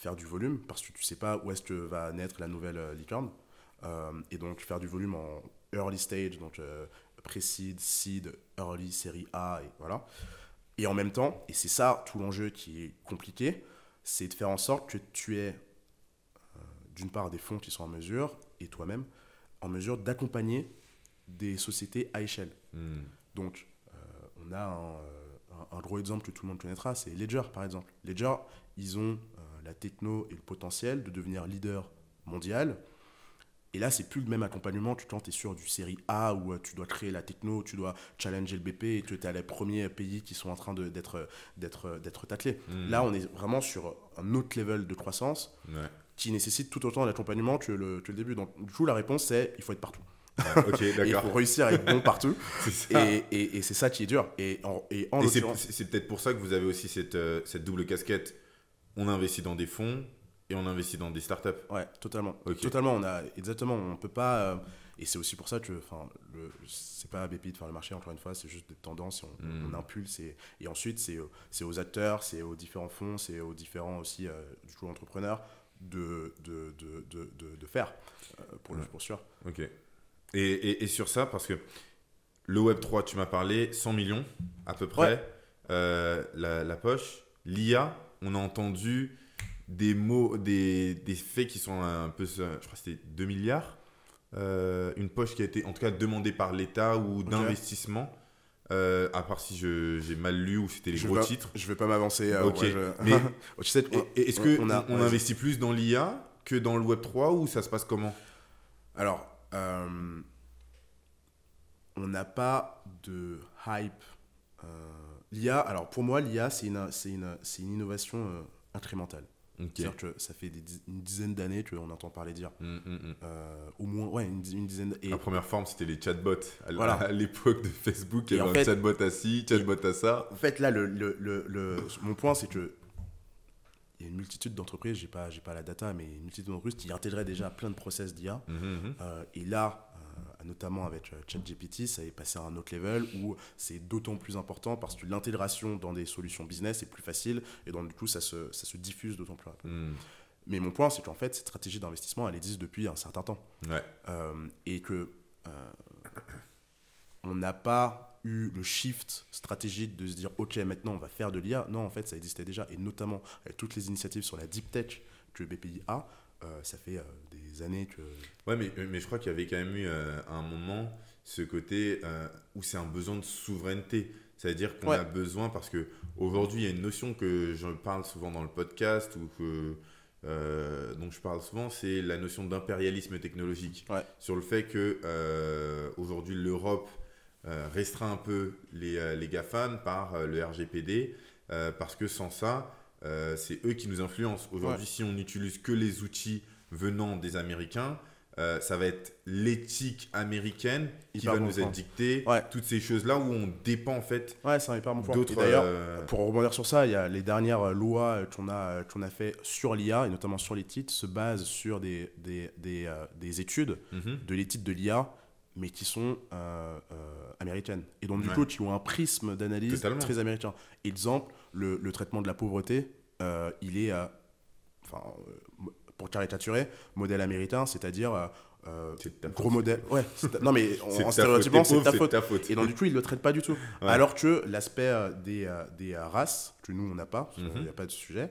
faire du volume, parce que tu sais pas où est-ce que va naître la nouvelle euh, licorne. Euh, et donc, faire du volume en early stage, donc euh, pré-seed, seed, early, série A, et voilà. Et en même temps, et c'est ça tout l'enjeu qui est compliqué, c'est de faire en sorte que tu aies, d'une part, des fonds qui sont en mesure, et toi-même, en mesure d'accompagner des sociétés à échelle. Hmm. Donc, on a un, euh, un- gros exemple que tout le monde connaîtra, c'est Ledger, par exemple. Ledger, ils ont euh, la techno et le potentiel de devenir leader mondial. Et là, c'est plus le même accompagnement que quand tu es sur du série A où euh, tu dois créer la techno, tu dois challenger le BP et tu es les premiers pays qui sont en train d'être taclés. Mm. Là, on est vraiment sur un autre level de croissance Ouais. qui nécessite tout autant d'accompagnement que le, que le début. Donc, du coup, la réponse, c'est il faut être partout. Ouais, ok, Et il faut réussir à être bon partout. C'est ça. Et, et- et c'est ça qui est dur. Et en, et en c'est peut-être pour ça que vous avez aussi cette, euh, cette double casquette. On investit dans des fonds et on investit dans des startups. Ouais, totalement. Ok. Totalement, on a exactement, on peut pas euh, et c'est aussi pour ça que enfin le c'est pas à BPI de faire le marché encore une fois, c'est juste des tendances, et on, on impulse et, et ensuite c'est euh, c'est aux acteurs, c'est aux différents fonds, c'est aux différents aussi euh, du coup entrepreneurs de de, de, de, faire pour le Ouais. pour sûr. Ok. Et, et- et sur ça, parce que le Web3, tu m'as parlé, 100 millions à peu près, euh, la, la poche. L'IA, on a entendu des mots, des, des faits qui sont un peu, je crois que c'était 2 milliards. Euh, une poche qui a été en tout cas demandée par l'État ou d'investissement. Euh, à part si j'ai mal lu ou c'était les je gros titres. Je vais pas m'avancer. euh, Ok, ouais, je- mais- tu sais, Est-ce que on, a- on ouais, investit plus dans l'IA que dans le Web3 ou ça se passe comment? Alors, euh, on n'a pas de hype. euh, L'IA, alors pour moi, l'IA, c'est une, une, une innovation euh, incrémentale. C'est-à-dire que ça fait des une dizaine d'années qu'on entend parler dire. Mm, mm, mm. euh, au moins, ouais, une, une dizaine et La première forme, c'était les chatbots. À, Voilà. l'époque de Facebook, il y avait un fait- chatbot à ci, chatbot à ça. En fait, là, le, le, le, le- mon point, c'est que il y a une multitude d'entreprises, j'ai pas, j'ai pas la data, mais une multitude d'entreprises qui intégraient déjà plein de process d'IA. Mhm, mhm. Euh, et là, euh, notamment avec euh, ChatGPT, ça est passé à un autre level où c'est d'autant plus important parce que l'intégration dans des solutions business est plus facile et donc du coup ça se, ça se diffuse d'autant plus rapidement. Mais mon point, c'est qu'en fait, cette stratégie d'investissement, elle existe depuis un certain temps. Ouais. Euh, et que on n'a pas eu le shift stratégique de se dire ok maintenant on va faire de l'IA non en fait ça existait déjà et notamment avec toutes les initiatives sur la deep tech que BPI a euh, ça fait euh, des années que Ouais, mais, mais je crois qu'il y avait quand même eu euh, à un moment ce côté euh, où c'est un besoin de souveraineté. C'est-à-dire qu'on Ouais. a besoin, parce que aujourd'hui, il y a une notion que je parle souvent dans le podcast ou que, euh, dont je parle souvent, c'est la notion d'impérialisme technologique. Ouais. Sur le fait que euh, aujourd'hui, l'Europe euh, restreint un peu les, euh, les GAFAN par euh, le RGPD, euh, parce que sans ça, euh, c'est eux qui nous influencent. Aujourd'hui, si on n'utilise que les outils venant des Américains, euh, ça va être l'éthique américaine qui Hyper va bon nous point. être dictée. Ouais. Toutes ces choses-là où on dépend en fait ouais bon d'autres. D'ailleurs euh, Pour rebondir sur ça, il y a les dernières euh, lois euh, qu'on a, euh, qu'on a fait sur l'IA, et notamment sur les titres, se basent sur des, des, des, euh, des études mhm. de l'étude de l'IA, mais qui sont américaines. Et donc, du Ouais. coup, qui ont un prisme d'analyse Totalement. très américain. Exemple, le, le traitement de la pauvreté, euh, il est, euh, enfin, euh, pour caricaturer, modèle américain, c'est-à-dire, C'est gros faute. modèle. Ouais, c'est ta- non mais de en stéréotypant, c'est ta faute. ta. Et donc du coup, ils le traitent pas du tout. Ouais. Alors que l'aspect des, des races, que nous on n'a pas, Mhm. n'y a pas de sujet,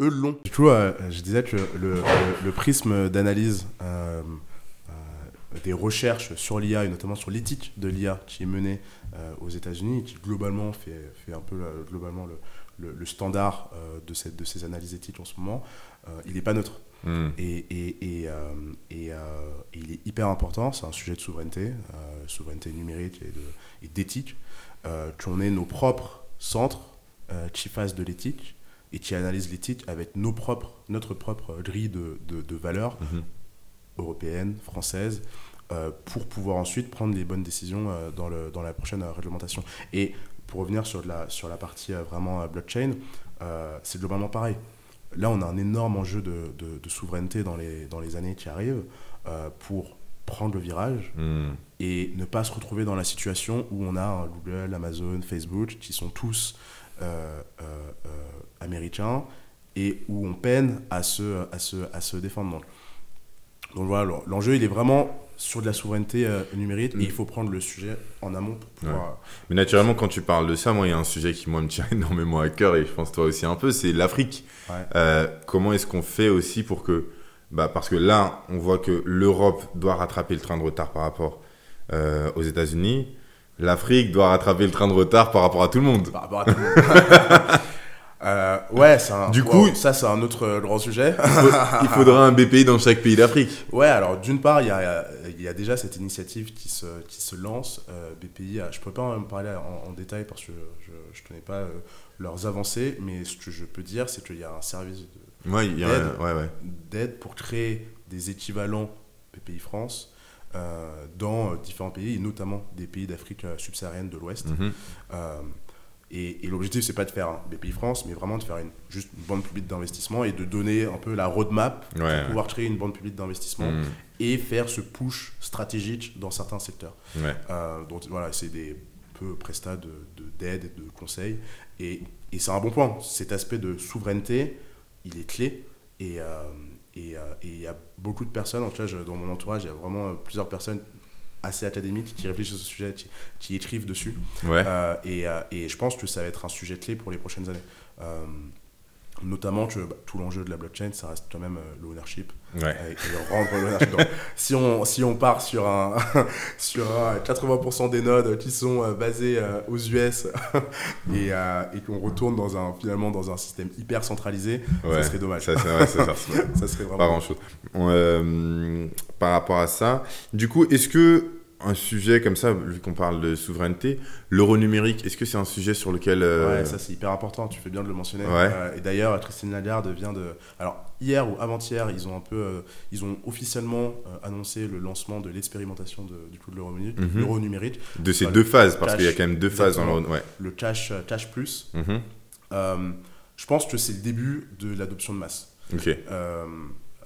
eux l'ont. Du coup, je disais que le, le- le prisme d'analyse des recherches sur l'IA et notamment sur l'éthique de l'IA qui est menée euh, aux États-Unis et qui globalement fait, fait un peu euh, globalement le, le- le standard euh, de, cette, de ces analyses éthiques en ce moment, euh, il n'est pas neutre. Hmm. Et, et, et, et, il est hyper important, c'est un sujet de souveraineté, souveraineté numérique et d'éthique, qu'on ait nos propres centres qui fassent de l'éthique et qui analysent l'éthique avec nos propres, notre propre grille de, de, de valeurs européennes, françaises, euh, pour pouvoir ensuite prendre les bonnes décisions euh, dans, le, dans la prochaine euh, réglementation. Et pour revenir sur, la, sur la partie vraiment blockchain, c'est globalement pareil. Là, on a un énorme enjeu de, de- de souveraineté dans les, dans les années qui arrivent pour prendre le virage Hmm. et ne pas se retrouver dans la situation où on a un Google, Amazon, Facebook qui sont tous euh, euh, euh, américains et où on peine à se, à se, à se défendre. Donc, donc voilà, l'en- l'enjeu il est vraiment sur de la souveraineté euh, numérique Mm. et il faut prendre le sujet en amont pour pouvoir. Mais naturellement, quand tu parles de ça, moi, il y a un sujet qui, moi, me tient énormément à cœur et je pense toi aussi un peu, c'est l'Afrique. Ouais. Euh, comment est-ce qu'on fait aussi pour que. Bah, parce que là, on voit que l'Europe doit rattraper le train de retard par rapport euh, aux États-Unis. L'Afrique doit rattraper le train de retard par rapport à tout le monde. Par rapport à tout le monde. Euh, ouais, c'est un, Du wow, coup- ça c'est un autre euh, grand sujet. Il faudra un BPI dans chaque pays d'Afrique. Ouais, alors d'une part, il y a, il y a déjà cette initiative qui se, qui se lance. Euh, BPI, a- je ne peux pas en parler en, en détail parce que je ne connais pas euh, leurs avancées, mais ce que je peux dire, c'est qu'il y a un service Ouais, D'aide. ouais, ouais. d'aide pour créer des équivalents BPI France euh, dans euh, différents pays, et notamment des pays d'Afrique euh, subsaharienne de l'Ouest. Mhm. Euh, et et l'objectif, c'est pas de faire un BPI France, mais vraiment de faire une, juste une bande publique d'investissement et de donner un peu la roadmap Ouais, pour ouais. pouvoir créer une bande publique d'investissement Mhm. et faire ce push stratégique dans certains secteurs. Ouais. Euh, donc voilà, c'est des peu prestats de, de- d'aide et de conseils. Et, et c'est un bon point. Cet aspect de souveraineté, il est clé. Et euh, et, euh, et il y a beaucoup de personnes, en tout cas je- dans mon entourage, il y a vraiment euh, plusieurs personnes assez académiques qui réfléchissent à ce sujet, qui, qui écrivent dessus. Ouais. Euh, et, euh, et je pense que ça va être un sujet clé pour les prochaines années. Notamment que bah, tout l'enjeu de la blockchain, ça reste quand même euh, l'ownership Ouais. et, et rendre l'ownership. Donc, si on si on part sur un sur un 80% des nodes qui sont euh, basés euh, aux US et, et qu'on retourne dans un finalement dans un système hyper centralisé, Ouais. ça serait dommage. Ça, ça, ça ressemble. Ça serait Pas vraiment. grand chose. par rapport à ça, du coup, est-ce que un sujet comme ça, vu qu'on parle de souveraineté, l'euro numérique, est-ce que c'est un sujet sur lequel. euh, Ouais, ça c'est hyper important, tu fais bien de le mentionner. Ouais. Euh, et d'ailleurs, Christine Lagarde vient de. Alors, hier ou avant-hier, ils ont un peu. euh, ils ont officiellement annoncé le lancement de l'expérimentation du coup de l'euro numérique, Mhm. numérique, de ces deux phases, parce qu'il y a quand même deux phases dans l'euro. Ouais. le cash, cash plus. Mhm. Je pense que c'est le début de l'adoption de masse. Ok.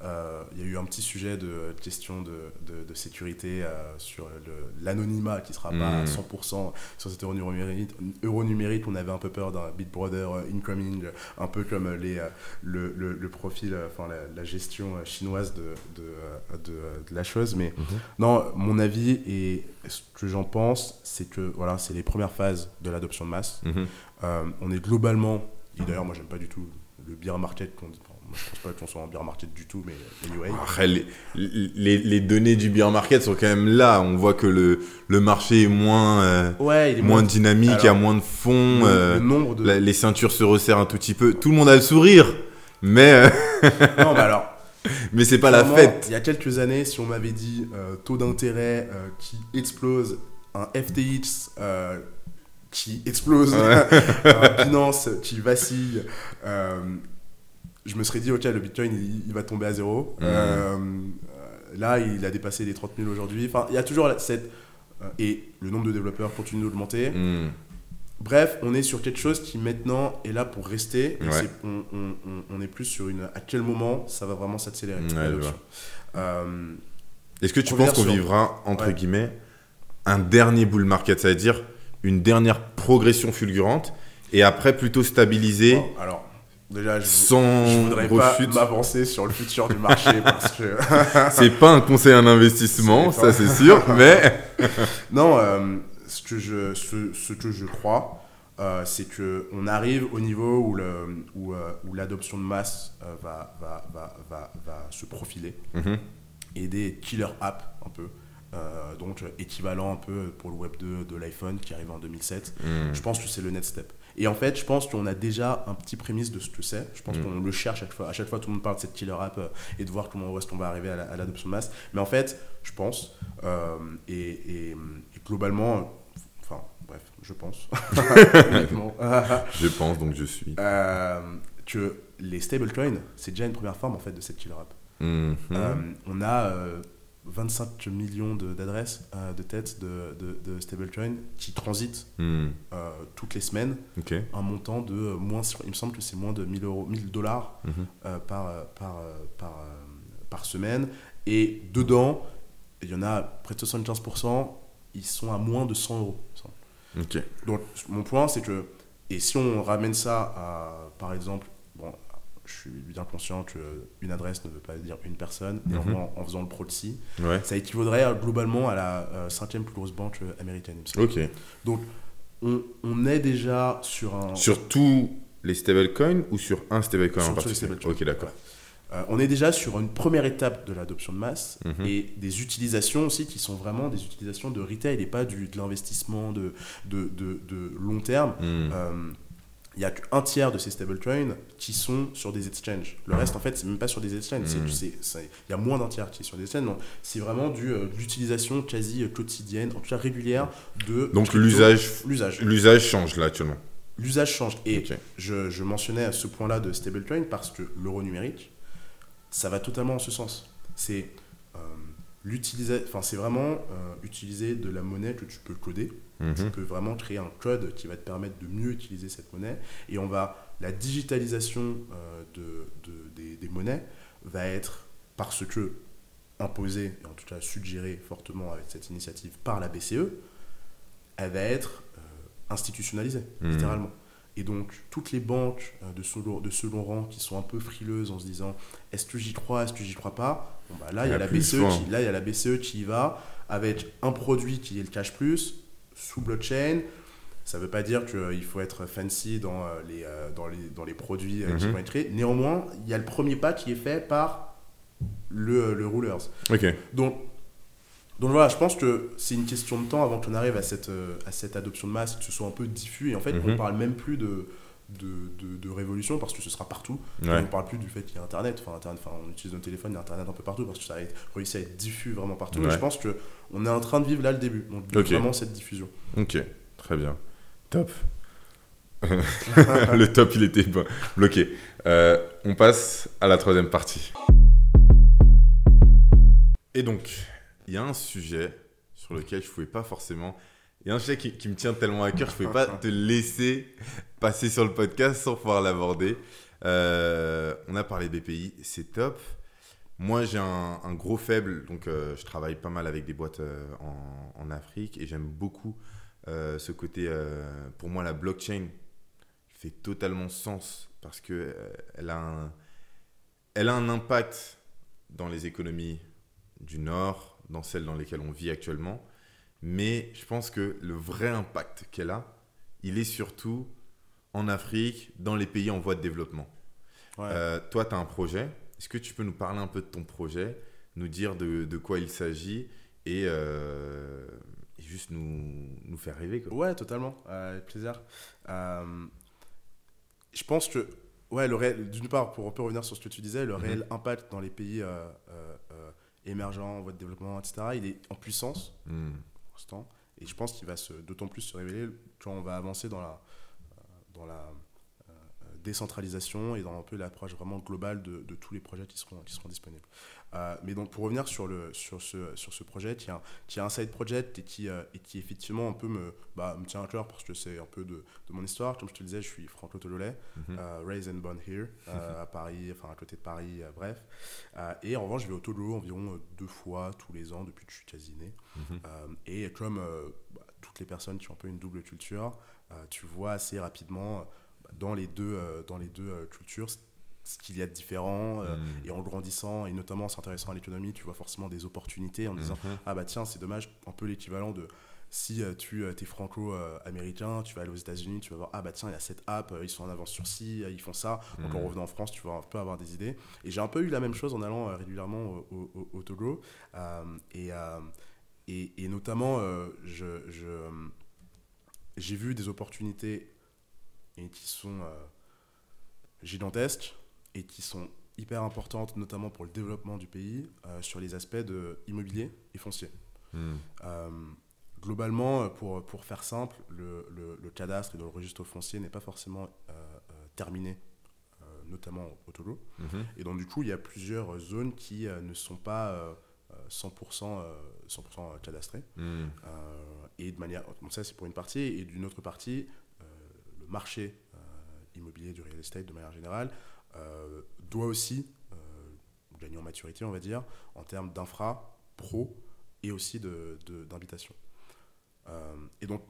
Euh, Il y a eu un petit sujet de question de, de, de sécurité euh, sur l'anonymat qui sera pas à Mm. 100% sur cet euro numérique. Euro numérique, on avait un peu peur d'un Big Brother euh, incoming, un peu comme les, le, le, le profil, enfin la, la gestion chinoise de, de, de, la chose. Mais Mhm. non, mon avis et ce que j'en pense, c'est que voilà, c'est les premières phases de l'adoption de masse. Mhm. Euh, on est globalement, et d'ailleurs moi j'aime pas du tout le beer market, qu'on dit, je pense pas qu'on soit en beer market du tout, mais anyway. Après, les, les, les données du beer market sont quand même là. On voit que le, le marché est moins, euh, Ouais, il est moins dynamique, il y a moins de fonds. le, euh, le nombre de... la- les ceintures se resserrent un tout petit peu. Tout le monde a le sourire, mais, euh, Non, mais alors, mais c'est pas la fête. Il y a quelques années, si on m'avait dit euh, taux d'intérêt qui explose, un FTX qui explose, un Binance qui vacille, je me serais dit, ok, le Bitcoin, il, il va tomber à zéro. Euh, là, il a dépassé les 30 000 aujourd'hui. Enfin, il y a toujours cette... euh, et le nombre de développeurs continue d'augmenter. Hmm. Bref, on est sur quelque chose qui maintenant est là pour rester. Ouais. on, on- on- on est plus sur une. À quel moment ça va vraiment s'accélérer Ouais. Euh, Est-ce que tu penses qu'on vivra, entre Ouais. guillemets, un dernier bull market Ça veut dire une dernière progression fulgurante et après plutôt stabiliser bon, alors, Déjà, je, Sans je voudrais pas rechute. m'avancer sur le futur du marché parce que C'est pas un conseil en investissement, ça pas- c'est sûr, mais. non, euh, ce que je ce, ce que je crois, euh, c'est que on arrive au niveau où le où, euh, où l'adoption de masse va, va, va, va, se profiler Mhm. et des killer apps un peu. Donc équivalent un peu pour le Web 2 de l'iPhone qui arrive en 2007. Mm. Je pense que c'est le next step. Et en fait, je pense qu'on a déjà un petit prémisse de ce que c'est. Je pense Mm. qu'on le cherche à chaque fois. À chaque fois, tout le monde parle de cette killer app euh, et de voir comment est-ce qu'on va arriver à la- à l'adoption de masse. Mais en fait, je pense, euh, et, et- et globalement, enfin, bref, je pense, Je pense donc je suis. euh, que les stablecoins, c'est déjà une première forme en fait de cette killer app. Mhm. Euh, on a 25 millions de- d'adresses, euh, de têtes de, de, de stablecoins qui transitent Mm. euh, toutes les semaines un montant de moins, il me semble que c'est moins de 1000 euros, 1000 dollars Mhm. euh, par, euh, par, par, par semaine. Et dedans, il y en a près de 75%, ils sont à moins de 100 euros. Donc, mon point, c'est que, et si on ramène ça à, par exemple, bon, je suis bien conscient qu'une adresse ne veut pas dire une personne, Mhm. néanmoins, en faisant le proxy, Ouais. ça équivaudrait euh, globalement à la euh, cinquième plus grosse banque euh, américaine. Ok. Donc, on, on est déjà sur un. Sur tous les stablecoins ou sur un stablecoin Sur en particulier. Ok, d'accord. Euh, on est déjà sur une première étape de l'adoption de masse Mhm. et des utilisations aussi qui sont vraiment des utilisations de retail et pas du, de l'investissement de, de, de, de long terme. Mm. Euh, Il n'y a qu'un tiers de ces stablecoins qui sont sur des exchanges. Le reste, en fait, c'est même pas sur des exchanges. c'est- Il y a moins d'un tiers qui est sur des exchanges. Non, C'est vraiment du, euh, de l'utilisation quasi euh, quotidienne, en tout cas régulière, de. Donc l'usage L'usage. l'usage change là actuellement. L'usage change. Et je, je mentionnais à ce point-là de stablecoin parce que l'euro numérique, ça va totalement en ce sens. C'est euh, l'utiliser, enfin c'est vraiment euh, utiliser de la monnaie que tu peux coder. Tu Mhm. peux vraiment créer un code qui va te permettre de mieux utiliser cette monnaie. Et on va la digitalisation euh, de, de- des, des monnaies va être parce que imposée et en tout cas suggérée fortement avec cette initiative par la BCE, elle va être euh, institutionnalisée Mhm. littéralement. Et donc, toutes les banques euh, de second, de second rang qui sont un peu frileuses en se disant est-ce que j'y crois, est-ce que j'y crois pas? Bon, bah, Là, il y, a la BCE qui, là, il y a la BCE qui y va avec un produit qui est le Cash Plus sous blockchain. Ça ne veut pas dire qu'il faut être fancy dans, euh, les, euh, dans, les, dans les produits euh, qui Mhm. vont être créés. Néanmoins, il y a le premier pas qui est fait par le, le Rulers. Ok. Donc, donc voilà, je pense que c'est une question de temps avant qu'on arrive à cette, à cette adoption de masse, que ce soit un peu diffus. Et en fait, Mhm. on ne parle même plus de, de, de- de révolution parce que ce sera partout. Ouais. On ne parle plus du fait qu'il y a Internet. Enfin, Internet, enfin, on utilise nos téléphones, il y a Internet un peu partout parce que ça a réussi à être diffus vraiment partout. Ouais. Et je pense qu'on est en train de vivre là le début. Donc, vraiment cette diffusion. Ok. Très bien. Top. le top, il était blo- bloqué. Euh, on passe à la troisième partie. Et donc, il y a un sujet sur lequel je pouvais pas forcément. Il y a un sujet qui, me tient tellement à cœur, je pouvais pas te laisser passer sur le podcast sans pouvoir l'aborder. Euh, on a parlé BPI, c'est top. Moi, j'ai un, gros faible, donc euh, je travaille pas mal avec des boîtes euh, en, Afrique et j'aime beaucoup ce côté. pour moi, la blockchain fait totalement sens parce que elle a un impact dans les économies du Nord, dans celles dans lesquelles on vit actuellement. Mais je pense que le vrai impact qu'elle a, il est surtout en Afrique, dans les pays en voie de développement. Ouais. Euh, toi, tu as un projet. Est-ce que tu peux nous parler un peu de ton projet, nous dire de, de quoi il s'agit et, euh, et juste nous, nous faire rêver quoi. Ouais, totalement, euh, avec plaisir. Je pense que, ouais, le réel- d'une part, pour un peu revenir sur ce que tu disais, le Mhm. réel impact dans les pays émergents, en voie de développement, etc., il est en puissance Hmm. Et je pense qu'il va d'autant plus se révéler quand on va avancer dans la, euh, dans la euh, décentralisation et dans un peu l'approche vraiment globale de, de tous les projets qui seront, qui seront disponibles. Euh, mais donc pour revenir sur, le, sur, ce, sur ce projet, qui est un, qui est un side project et qui, euh, et qui effectivement un peu me, bah, me tient à cœur parce que c'est un peu de, de mon histoire. Comme je te le disais, je suis Franco Tololais, Mhm. euh, raised and born here, euh, à Paris, enfin à côté de Paris, bref. Et en revanche, je vais au Togo environ deux fois tous les ans depuis que je suis quasi né. Mhm. Et comme bah, toutes les personnes qui ont un peu une double culture, tu vois assez rapidement bah, dans les deux, dans les deux cultures ce qu'il y a de différent euh, Mm. et en grandissant et notamment en s'intéressant à l'économie tu vois forcément des opportunités en disant Mhm. ah bah tiens c'est dommage un peu l'équivalent de si euh, tu es franco-américain tu vas aller aux États-Unis tu vas voir ah bah tiens il y a cette app euh, ils sont en avance sur ci euh, ils font ça donc en Mhm. revenant en France tu vas un peu avoir des idées et j'ai un peu eu la même chose en allant euh, régulièrement au, au- au Togo Euh, et, euh, et, et notamment euh, je, euh, j'ai vu des opportunités et qui sont euh, gigantesques et qui sont hyper importantes, notamment pour le développement du pays, euh, sur les aspects de immobilier et foncier. Mm. Euh, globalement, euh, pour, pour faire simple, le, le, le cadastre et le registre foncier n'est pas forcément terminé, notamment au Togo. Mhm. Et donc, du coup, il y a plusieurs zones qui ne sont pas euh, euh, 100%, euh, 100% cadastrées. Mm. Euh, et de manière, donc ça c'est pour une partie, et d'une autre partie, le marché immobilier du real estate de manière générale doit aussi euh, gagner en maturité, on va dire, en termes d'infra, pro et aussi de- de- d'invitation. Euh, et donc,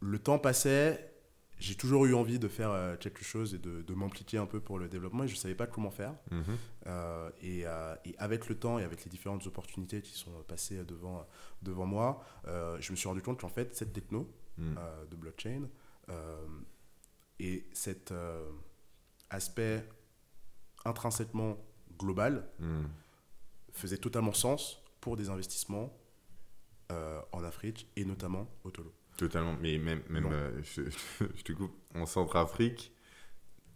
le temps passait, j'ai toujours eu envie de faire euh, quelque chose et de, de m'impliquer un peu pour le développement, et je ne savais pas comment faire. Mhm. Euh, et, euh, et avec le temps et avec les différentes opportunités qui sont passées devant, devant moi, euh, je me suis rendu compte qu'en fait, cette techno euh, de blockchain euh, et cet euh, aspect intrinsèquement global Mm. faisait totalement sens pour des investissements euh, en Afrique et notamment au Togo. Totalement, mais même, même euh, je, je te coupe, en Centrafrique,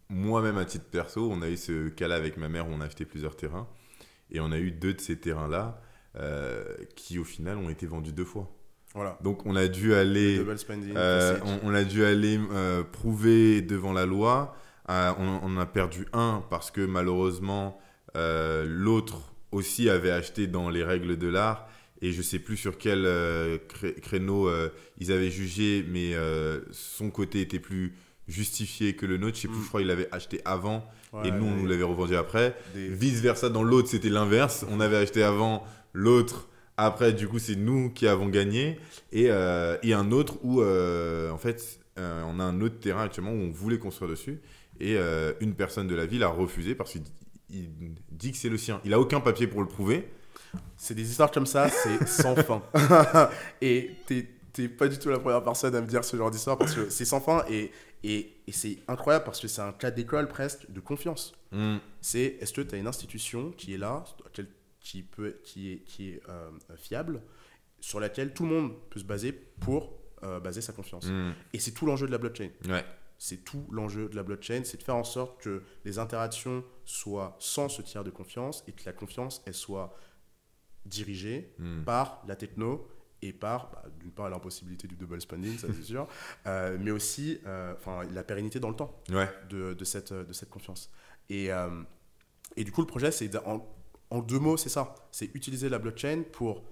moi-même à titre perso, on a eu ce cas-là avec ma mère où on a acheté plusieurs terrains, et on a eu deux de ces terrains-là euh, qui au final ont été vendus deux fois. Voilà. Donc on a dû aller, spending, on, on a dû aller prouver devant la loi. Euh, on, a perdu un parce que malheureusement euh, l'autre aussi avait acheté dans les règles de l'art et je sais plus sur quel euh, cré- créneau ils avaient jugé, mais son côté était plus justifié que le nôtre. Je sais plus, Mm. je crois qu'il avait acheté avant Ouais, et nous on nous l'avait revendu après. des- Vice versa, dans l'autre, c'était l'inverse. On avait acheté avant l'autre. Après, du coup, c'est nous qui avons gagné. Et, euh, et un autre où, euh, en fait, euh, on a un autre terrain actuellement où on voulait construire dessus. Et euh, une personne de la ville a refusé parce qu'il il dit que c'est le sien. Il a aucun papier pour le prouver. C'est des histoires comme ça, c'est sans fin. et t'es t'es pas du tout la première personne à me dire ce genre d'histoire parce que c'est sans fin et, et, et c'est incroyable parce que c'est un cas d'école presque de confiance. Mm. C'est est-ce que tu as une institution qui est là, qui, peut, qui est, qui est euh, fiable, sur laquelle tout le monde peut se baser pour euh, baser sa confiance? Mm. Et c'est tout l'enjeu de la blockchain. Ouais. C'est tout l'enjeu de la blockchain, c'est de faire en sorte que les interactions soient sans ce tiers de confiance et que la confiance, elle soit dirigée Mm. par la techno et par, bah, d'une part, l'impossibilité du double spending, ça c'est sûr, euh, mais aussi euh, la pérennité dans le temps Ouais. de, de cette, de cette confiance. Et, euh, et du coup, le projet, c'est en deux mots, c'est ça. C'est utiliser la blockchain pour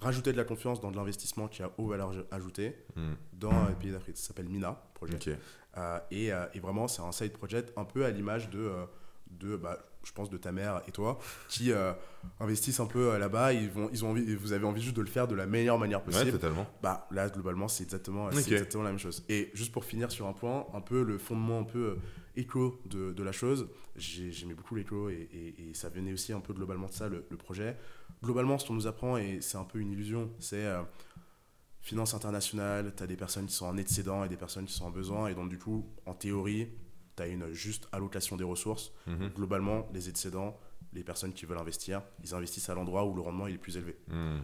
rajouter de la confiance dans de l'investissement qui a haut valeur ajoutée Mm. dans un pays d'Afrique. Ça s'appelle Mina, projet. Ok. Euh, et, euh, et vraiment, c'est un side project un peu à l'image de, euh, de bah, je pense, de ta mère et toi, qui euh, investissent un peu là-bas. Ils vont, ils ont envie, vous avez envie juste de le faire de la meilleure manière Ouais, possible. totalement. bah, là, globalement, c'est exactement, exactement la même chose. Et juste pour finir sur un point, un peu le fondement un peu éco de, de la chose, j'ai- j'aimais beaucoup l'éco et, et- et ça venait aussi un peu globalement de ça, le, le projet. Globalement, ce qu'on nous apprend, et c'est un peu une illusion, c'est euh, finance internationale, tu as des personnes qui sont en excédent et des personnes qui sont en besoin, et donc du coup, en théorie, tu as une juste allocation des ressources. Mhm. Globalement, les excédents, les personnes qui veulent investir, ils investissent à l'endroit où le rendement est plus élevé. Mm.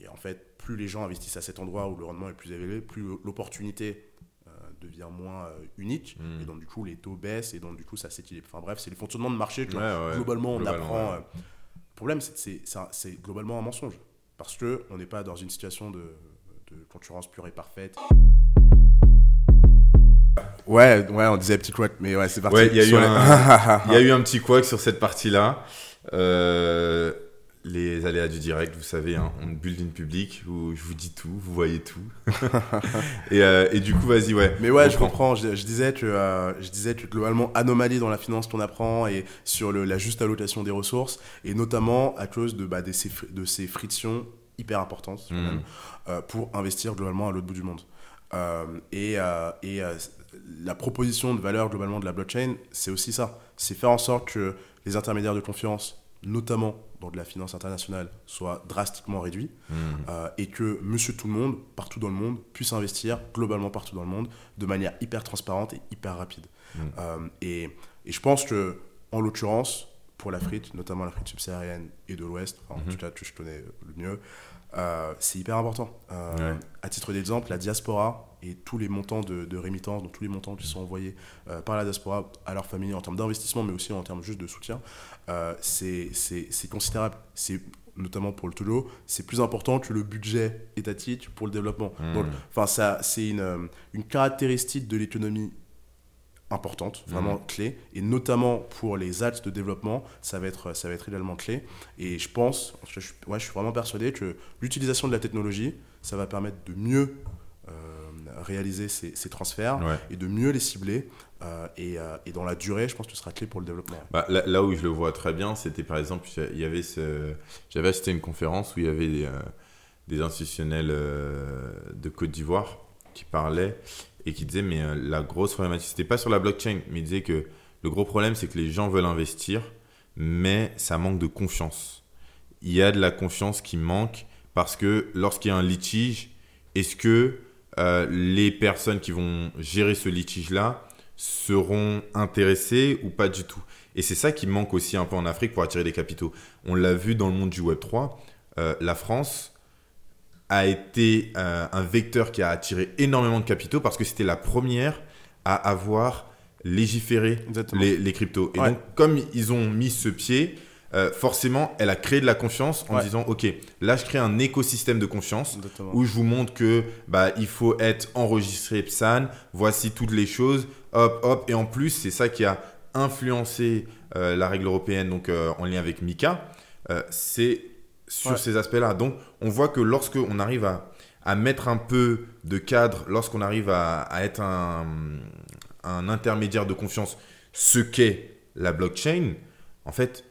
Et en fait, plus les gens investissent à cet endroit où le rendement est plus élevé, plus l'opportunité devient moins euh, unique. Mm. Et donc, du coup, les taux baissent et donc, du coup, ça s'équilibre. Enfin, bref, c'est les fonctionnements de marché que Ouais, ouais. globalement on Globalement, apprend. ouais. euh. Le problème, c'est que c'est- globalement un mensonge. Parce qu'on n'est pas dans une situation de, de concurrence pure et parfaite. Ouais, ouais, on disait petit couac, mais ouais, c'est parti. Ouais, il y a eu un- Il y a eu un petit couac sur cette partie-là. Euh, les aléas du direct, vous savez, hein, on build in public où je vous dis tout, vous voyez tout. et, euh, et du coup, vas-y, ouais. Mais ouais, je prend. comprends. Je, je disais que, euh, je disais que globalement, anomalie dans la finance qu'on apprend et sur le- la juste allocation des ressources, et notamment à cause de, bah, des- ces, fri- de ces frictions hyper importantes Mm. même, euh, pour investir globalement à l'autre bout du monde. et, et la proposition de valeur globalement de la blockchain, c'est aussi ça. C'est faire en sorte que les intermédiaires de confiance, notamment dans de la finance internationale, soient drastiquement réduits Hmm. euh, et que monsieur tout le monde, partout dans le monde, puisse investir globalement partout dans le monde de manière hyper transparente et hyper rapide. Mm. Euh, et, et je pense que, en l'occurrence, pour l'Afrique, notamment l'Afrique subsaharienne et de l'Ouest, enfin, en Mhm. tout cas que je connais le mieux, euh, c'est hyper important. Ouais. À titre d'exemple, la diaspora et tous les montants de, de rémittance, donc tous les montants qui sont envoyés euh, par la diaspora à leur famille en termes d'investissement, mais aussi en termes juste de soutien, euh, c'est considérable. C'est notamment pour le Togo, c'est plus important que le budget étatique pour le développement. Mm. Donc, enfin, c'est une, euh, une caractéristique de l'économie importante, vraiment Mhm. clé, et notamment pour les axes de développement, ça va être, ça va être également clé. Et je pense, je, suis- ouais, je suis vraiment persuadé que l'utilisation de la technologie, ça va permettre de mieux réaliser ces, ces transferts Ouais. et de mieux les cibler. euh, et, euh, et dans la durée, je pense que ce sera clé pour le développement. Bah, là, là où je le vois très bien, c'était par exemple, il y avait ce, j'avais assisté à une conférence où il y avait des, euh, des institutionnels de Côte d'Ivoire qui parlaient et qui disaient, mais la grosse problématique, c'était pas sur la blockchain, mais ils disaient que le gros problème, c'est que les gens veulent investir, mais ça manque de confiance. Il y a de la confiance qui manque parce que lorsqu'il y a un litige, est-ce que euh, les personnes qui vont gérer ce litige-là seront intéressées ou pas du tout Et c'est ça qui manque aussi un peu en Afrique pour attirer des capitaux. On l'a vu dans le monde du Web3, euh, la France a été euh, un vecteur qui a attiré énormément de capitaux parce que c'était la première à avoir légiféré les, les cryptos. Et Ouais. donc, comme ils ont mis ce pied, euh, forcément, elle a créé de la confiance en Ouais. disant, OK, là, je crée un écosystème de confiance Exactement. où je vous montre que bah, il faut être enregistré PSAN, voici toutes les choses, hop, hop. Et en plus, c'est ça qui a influencé euh, la règle européenne, donc euh, en lien avec euh, c'est sur Ouais. ces aspects-là. Donc, on voit que lorsque on arrive à, à mettre un peu de cadre, lorsqu'on arrive à, à être un, un intermédiaire de confiance, ce qu'est la blockchain, en fait,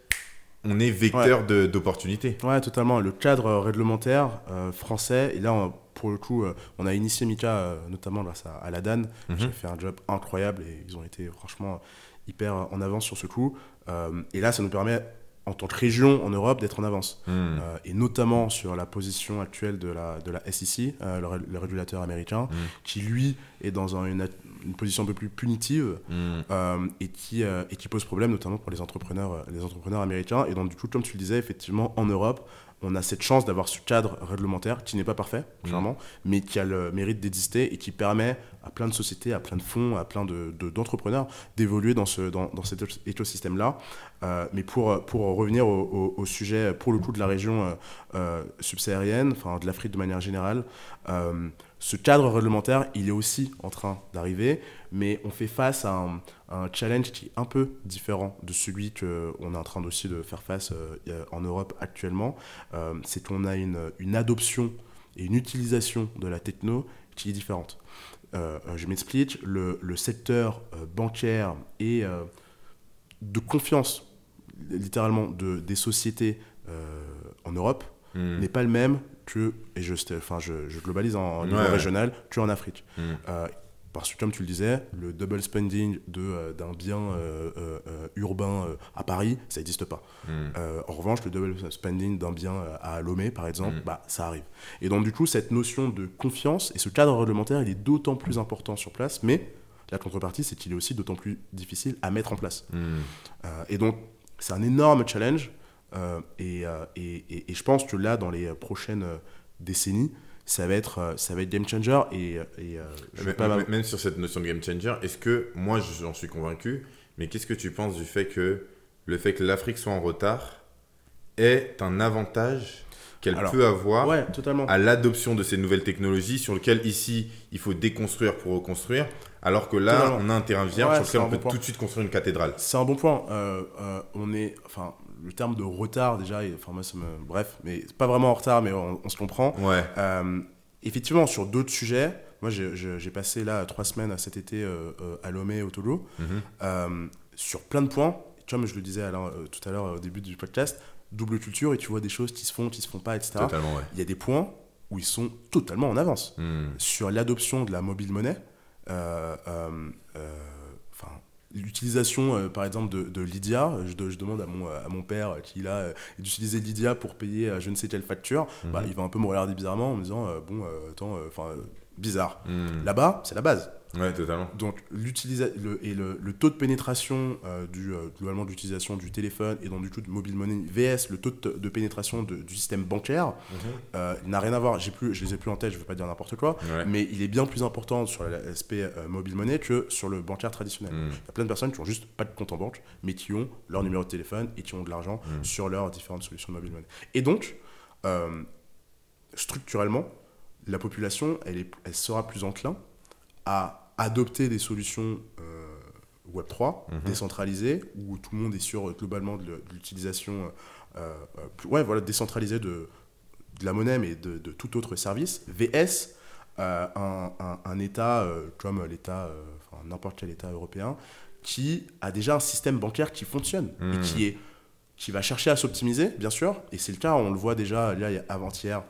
on est vecteur de- d'opportunités. Ouais, totalement. Le cadre réglementaire euh, français, et là, on- pour le coup, euh, on a initié Mika, euh, notamment grâce à, à la DAN, Mhm. qui a fait un job incroyable et ils ont été franchement hyper en avance sur ce coup. Et là, ça nous permet, en tant que région en Europe, d'être en avance. Euh, et notamment sur la position actuelle de la, de la SEC, le, ré- le régulateur américain, Mm. qui lui est dans un- une, une position un peu plus punitive Hmm. euh, et, qui, euh, et qui pose problème notamment pour les entrepreneurs, euh, les entrepreneurs américains. Et donc du coup, comme tu le disais, effectivement, en Europe, on a cette chance d'avoir ce cadre réglementaire qui n'est pas parfait, Mm. clairement, mais qui a le mérite d'exister et qui permet à plein de sociétés, à plein de fonds, à plein de- de- d'entrepreneurs d'évoluer dans, ce, dans, dans cet écosystème-là. Euh, mais pour, pour revenir au, au- au sujet, pour le coup, de la région euh, euh, subsaharienne, enfin de l'Afrique de manière générale, ce cadre réglementaire, il est aussi en train d'arriver, mais on fait face à un, à un challenge qui est un peu différent de celui qu'on est en train aussi de faire face euh, a- en Europe actuellement. Euh, c'est qu'on a une, une adoption et une utilisation de la techno qui est différente. Euh, euh, je m'explique, le, le secteur euh, bancaire et euh, de confiance, littéralement, de, des sociétés euh, en Europe Hmm. n'est pas le même que, et je, enfin, je, je globalise en, niveau Ouais, ouais. régional, qu'en Afrique. Hmm. Parce que, comme tu le disais, le double spending euh, d'un bien euh, euh, urbain à Paris, ça n'existe pas. Hmm. En revanche, le double spending d'un bien à Lomé, par exemple, Mm. bah, ça arrive. Et donc, du coup, cette notion de confiance et ce cadre réglementaire, il est d'autant plus important sur place, mais la contrepartie, c'est qu'il est aussi d'autant plus difficile à mettre en place. Hmm. Et donc, c'est un énorme challenge. et, et, et- et je pense que là, dans les prochaines décennies, ça va être, euh, ça va être game changer. Et, et, euh, je Mais- pas même sur cette notion de game changer, est-ce que, moi j'en suis convaincu, mais qu'est-ce que tu penses du fait que le fait que l'Afrique soit en retard est un avantage qu'elle peut avoir Ouais, à l'adoption de ces nouvelles technologies sur lesquelles ici il faut déconstruire pour reconstruire, alors que là Totalement. on a un terrain vierge Ouais, sur lequel on peut bon tout de suite construire une cathédrale. C'est un bon point. Euh, euh, on est, enfin, le terme de retard déjà, et- enfin moi ça me, bref, mais c'est pas vraiment en retard, mais on, on se comprend. Ouais. Euh, effectivement, sur d'autres sujets, moi j'ai- passé là trois semaines cet été euh, euh, à Lomé au Togo, Mhm. euh, sur plein de points. Comme je le disais tout à l'heure au début du podcast, double culture et tu vois des choses qui se font, qui se font pas, etc. Totalement, ouais. Il y a des points où ils sont totalement en avance. Hmm. Sur l'adoption de la mobile monnaie, euh, euh, euh, l'utilisation, euh, par exemple, de, de Lydia, je, de- je demande à mon, à mon père euh, qui a d'utiliser Lydia pour payer euh, je ne sais quelle facture, bah, il va un peu me regarder bizarrement en me disant, euh, bon, euh, attends, euh, enfin, euh, bizarre. Hmm. Là-bas, c'est la base. Ouais, totalement. Donc, le, et le, le taux de pénétration euh, du, euh, globalement de l'utilisation du téléphone et donc du coup de mobile money VS, le taux de, de pénétration de- du système bancaire, euh, n'a rien à voir. J'ai plus, je les ai plus en tête, je veux pas dire n'importe quoi, Ouais. mais il est bien plus important sur l'aspect euh, mobile money que sur le bancaire traditionnel. Hmm. Il y a plein de personnes qui ont juste pas de compte en banque, mais qui ont leur numéro de téléphone et qui ont de l'argent Mm. sur leurs différentes solutions de mobile money. Et donc, structurellement, la population, elle, est, elle sera plus enclin à adopter des solutions euh, Web3 Mhm. décentralisées, où tout le monde est sûr euh, globalement de l'utilisation euh, ouais, voilà, décentralisée de, de la monnaie, mais de, de tout autre service. VS, euh, un, un- un État euh, comme l'État, euh, enfin n'importe quel État européen, qui a déjà un système bancaire qui fonctionne et Mhm. qui, est, qui va chercher à s'optimiser, bien sûr. Et c'est le cas, on le voit déjà là, avant-hier.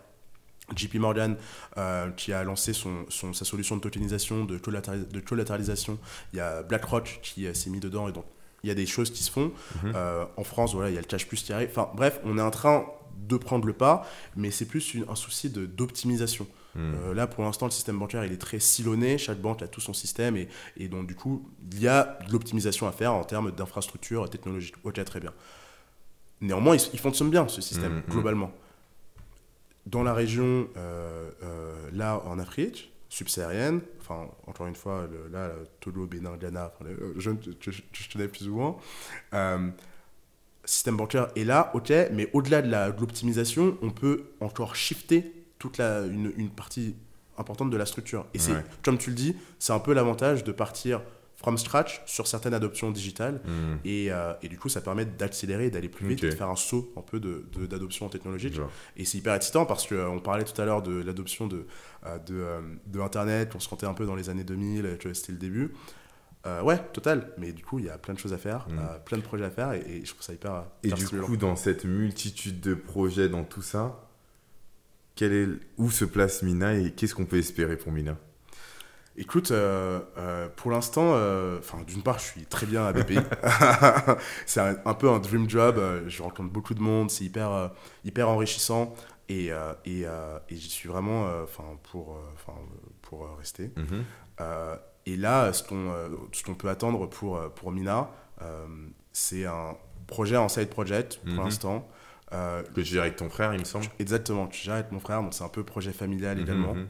JP Morgan euh, qui a lancé son, son- sa solution de tokenisation, de, collatéralis- de collatéralisation. Il y a BlackRock qui euh, s'est mis dedans et donc il y a des choses qui se font. Mhm. Euh, en France, voilà, il y a le cash plus qui arrive. Enfin bref, on est en train de prendre le pas, mais c'est plus une- un souci d'optimisation. Euh, là, pour l'instant, le système bancaire, il est très silonné. Chaque banque a tout son système. Et, et donc, du coup, il y a de l'optimisation à faire en termes d'infrastructure technologique. Ok, très bien. Néanmoins, il, il fonctionne bien, ce système, Mhm. globalement. Dans la région, euh, euh, là, en Afrique, subsaharienne, enfin, encore une fois, le- là, le Togo, Bénin, Ghana, enfin, euh, je, je, je, je tenais plus. Euh, système bancaire est là, ok, mais au-delà de l'optimisation, on peut encore shifter toute la, une, une partie importante de la structure. Et c'est, comme tu le dis, c'est un peu l'avantage de partir from scratch sur certaines adoptions digitales. Hmm. Et, euh, et du coup, ça permet d'accélérer, d'aller plus vite, et de faire un saut un peu de, de- d'adoption technologique. Genre. Et c'est hyper excitant parce qu'on parlait tout à l'heure de l'adoption de, euh, de, euh, de Internet, on se sentait un peu dans les années 2000, que c'était le début. Euh, ouais, total. Mais du coup, il y a plein de choses à faire, Mm. euh, plein de projets à faire, et, et je trouve ça hyper, Et hyper du stimulant. coup, dans cette multitude de projets, dans tout ça, quel est, où se place Mina et qu'est-ce qu'on peut espérer pour Mina? Écoute, euh, euh, pour l'instant, euh, d'une part, je suis très bien à BPI. c'est un, un peu un dream job. je rencontre beaucoup de monde, c'est hyper, hyper enrichissant. Et, et, et j'y suis vraiment enfin, pour, pour rester. Mhm. Et là, ce qu'on ce qu'on peut attendre pour, pour Mina, c'est un projet en side project pour Mhm. l'instant. Que tu gères avec ton frère, il me semble. exactement, tu gères avec mon frère, donc c'est un peu projet familial également. Mhm, mhm.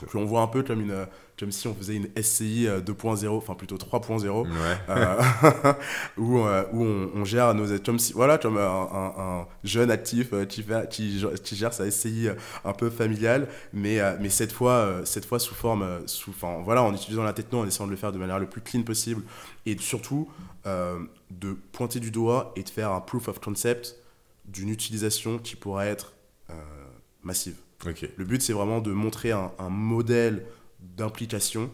Que l'on voit un peu comme, une, euh, comme si on faisait une SCI euh, 2.0, enfin plutôt 3.0, Ouais. euh, où, euh, où on, on gère nos comme si, voilà, comme un, un- un jeune actif euh, qui, fait- qui, qui gère sa SCI euh, un peu familiale, mais, euh, mais cette, fois, euh, cette fois sous forme, euh, sous, enfin, voilà, en utilisant la techno, en essayant de le faire de manière le plus clean possible, et surtout euh, de pointer du doigt et de faire un proof of concept d'une utilisation qui pourrait être euh, massive. Le but, c'est vraiment de montrer un, modèle d'implication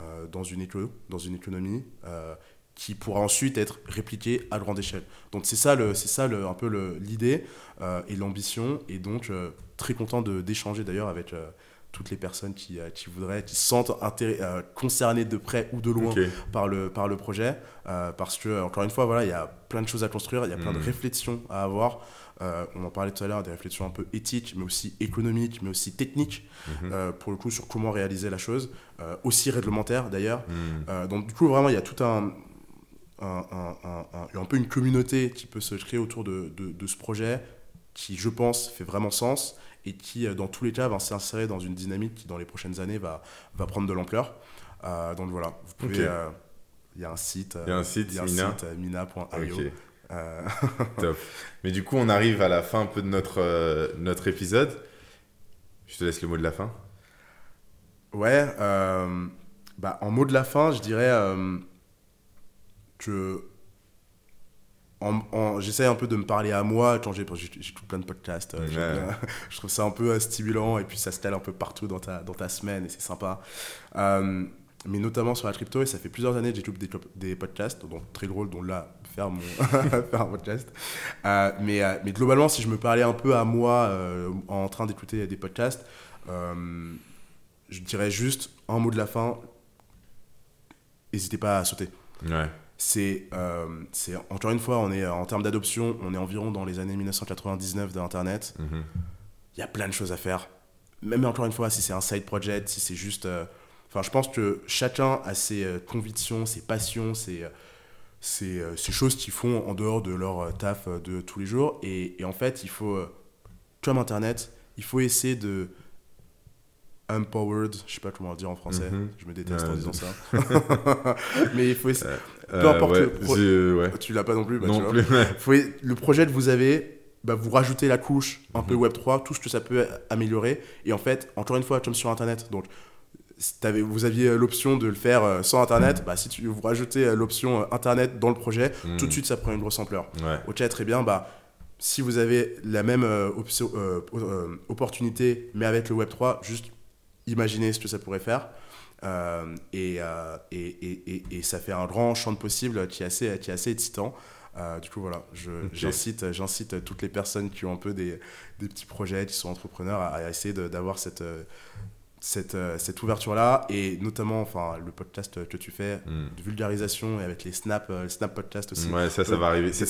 euh, dans, une dans une économie euh, qui pourra ensuite être répliqué à grande échelle. Donc c'est ça, le, c'est ça un peu l'idée euh, et l'ambition. Et donc très content d'échanger d'ailleurs avec toutes les personnes qui, euh, qui voudraient, qui se sentent euh, concernées de près ou de loin par le, par le projet. euh, parce que, encore une fois, voilà, il y a plein de choses à construire, il y a plein de Mhm. réflexions à avoir. Euh, on en parlait tout à l'heure, des réflexions un peu éthiques, mais aussi économiques, mais aussi techniques, euh, pour le coup, sur comment réaliser la chose. aussi réglementaires, d'ailleurs. Hmm. Donc, du coup, vraiment, il y a tout un. Un, un- un- un- un peu une communauté qui peut se créer autour de, de- de ce projet qui, je pense, fait vraiment sens et qui, euh, dans tous les cas, va s'insérer dans une dynamique qui, dans les prochaines années, va, va prendre de l'ampleur. Euh, donc voilà, vous pouvez. Euh, Il y a un site. euh, Il y a un site, il y a un Mina. site, euh, mina.io. Ok. Euh, Top. Mais du coup, on arrive à la fin un peu de notre, euh, notre épisode. Je te laisse le mot de la fin. Ouais, euh, bah, en mot de la fin, je dirais euh, que j'essaie un peu de me parler à moi quand j'écoute plein de podcasts. euh, Ouais. je trouve ça un peu euh, stimulant et puis ça se un peu partout dans ta, dans ta semaine et c'est sympa. Euh, mais notamment sur la crypto, et ça fait plusieurs années que j'écoute des, des podcasts, donc très drôle, dont là, faire, mon faire un podcast. Mais, mais globalement, si je me parlais un peu à moi en train d'écouter des podcasts, je dirais juste un mot de la fin, n'hésitez pas à sauter. Ouais. C'est, c'est encore une fois, on est en termes d'adoption, on est environ dans les années 1999 de Internet. Mhm. Il y a plein de choses à faire. Même encore une fois, si c'est un side project, si c'est juste Enfin, je pense que chacun a ses euh, convictions, ses passions, ses, euh, euh, ces choses qu'ils font en dehors de leur taf de tous les jours. Et, en fait, il faut, comme Internet, il faut essayer de empowered, je sais pas comment le dire en français, mhm. je me déteste en disant ça. Mais il faut essayer. Peu importe le Tu l'as pas non plus, bah, non plus faut... Le projet que vous avez, bah, vous rajoutez la couche un peu mhm. Web3, tout ce que ça peut améliorer. Et en fait, encore une fois, comme sur Internet, donc vous aviez l'option de le faire euh, sans Internet, bah, si tu, vous rajoutez euh, l'option euh, Internet dans le projet, tout de suite ça prend une grosse ampleur. Ok, très bien, bah, si vous avez la même option, opportunité, mais avec le Web3, juste imaginez ce que ça pourrait faire. Et, et, et, et, ça fait un grand champ de possibles qui est assez, qui est assez excitant. du coup, voilà, j'incite j'incite toutes les personnes qui ont un peu des, des petits projets, qui sont entrepreneurs, à, à essayer d'avoir cette, cette, euh, cette ouverture-là, et notamment enfin, le podcast que tu fais hmm. de vulgarisation et avec les Snap, euh, Snap Podcast aussi. Ouais, ça, ça va arriver. C'est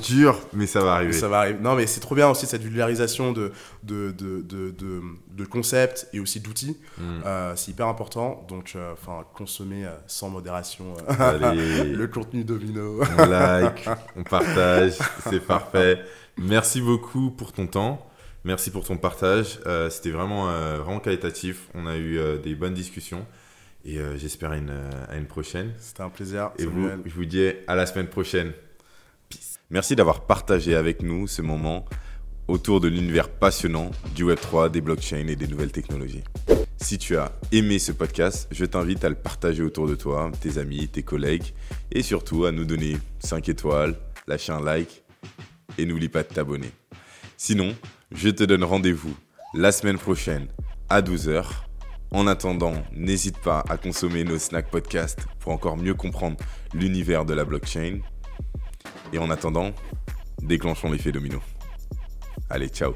dur, mais ça va arriver. Ça va arriver. Non, mais c'est trop bien aussi cette vulgarisation de, de, de, de, de, concepts et aussi d'outils. Hmm. Euh, c'est hyper important. Donc, enfin, consommer sans modération le contenu domino. on like, on partage, c'est parfait. Merci beaucoup pour ton temps. Merci pour ton partage. Euh, c'était vraiment, euh, vraiment qualitatif. On a eu euh, des bonnes discussions. Et j'espère à une, à une prochaine. C'était un plaisir. Et vous, je vous dis à la semaine prochaine. Peace. Merci d'avoir partagé avec nous ce moment autour de l'univers passionnant du Web3, des blockchains et des nouvelles technologies. Si tu as aimé ce podcast, je t'invite à le partager autour de toi, tes amis, tes collègues, et surtout à nous donner 5 étoiles, lâcher un like, et n'oublie pas de t'abonner. Sinon, je te donne rendez-vous la semaine prochaine à 12h. En attendant, n'hésite pas à consommer nos Snack Podcasts pour encore mieux comprendre l'univers de la blockchain. Et en attendant, déclenchons l'effet domino. Allez, ciao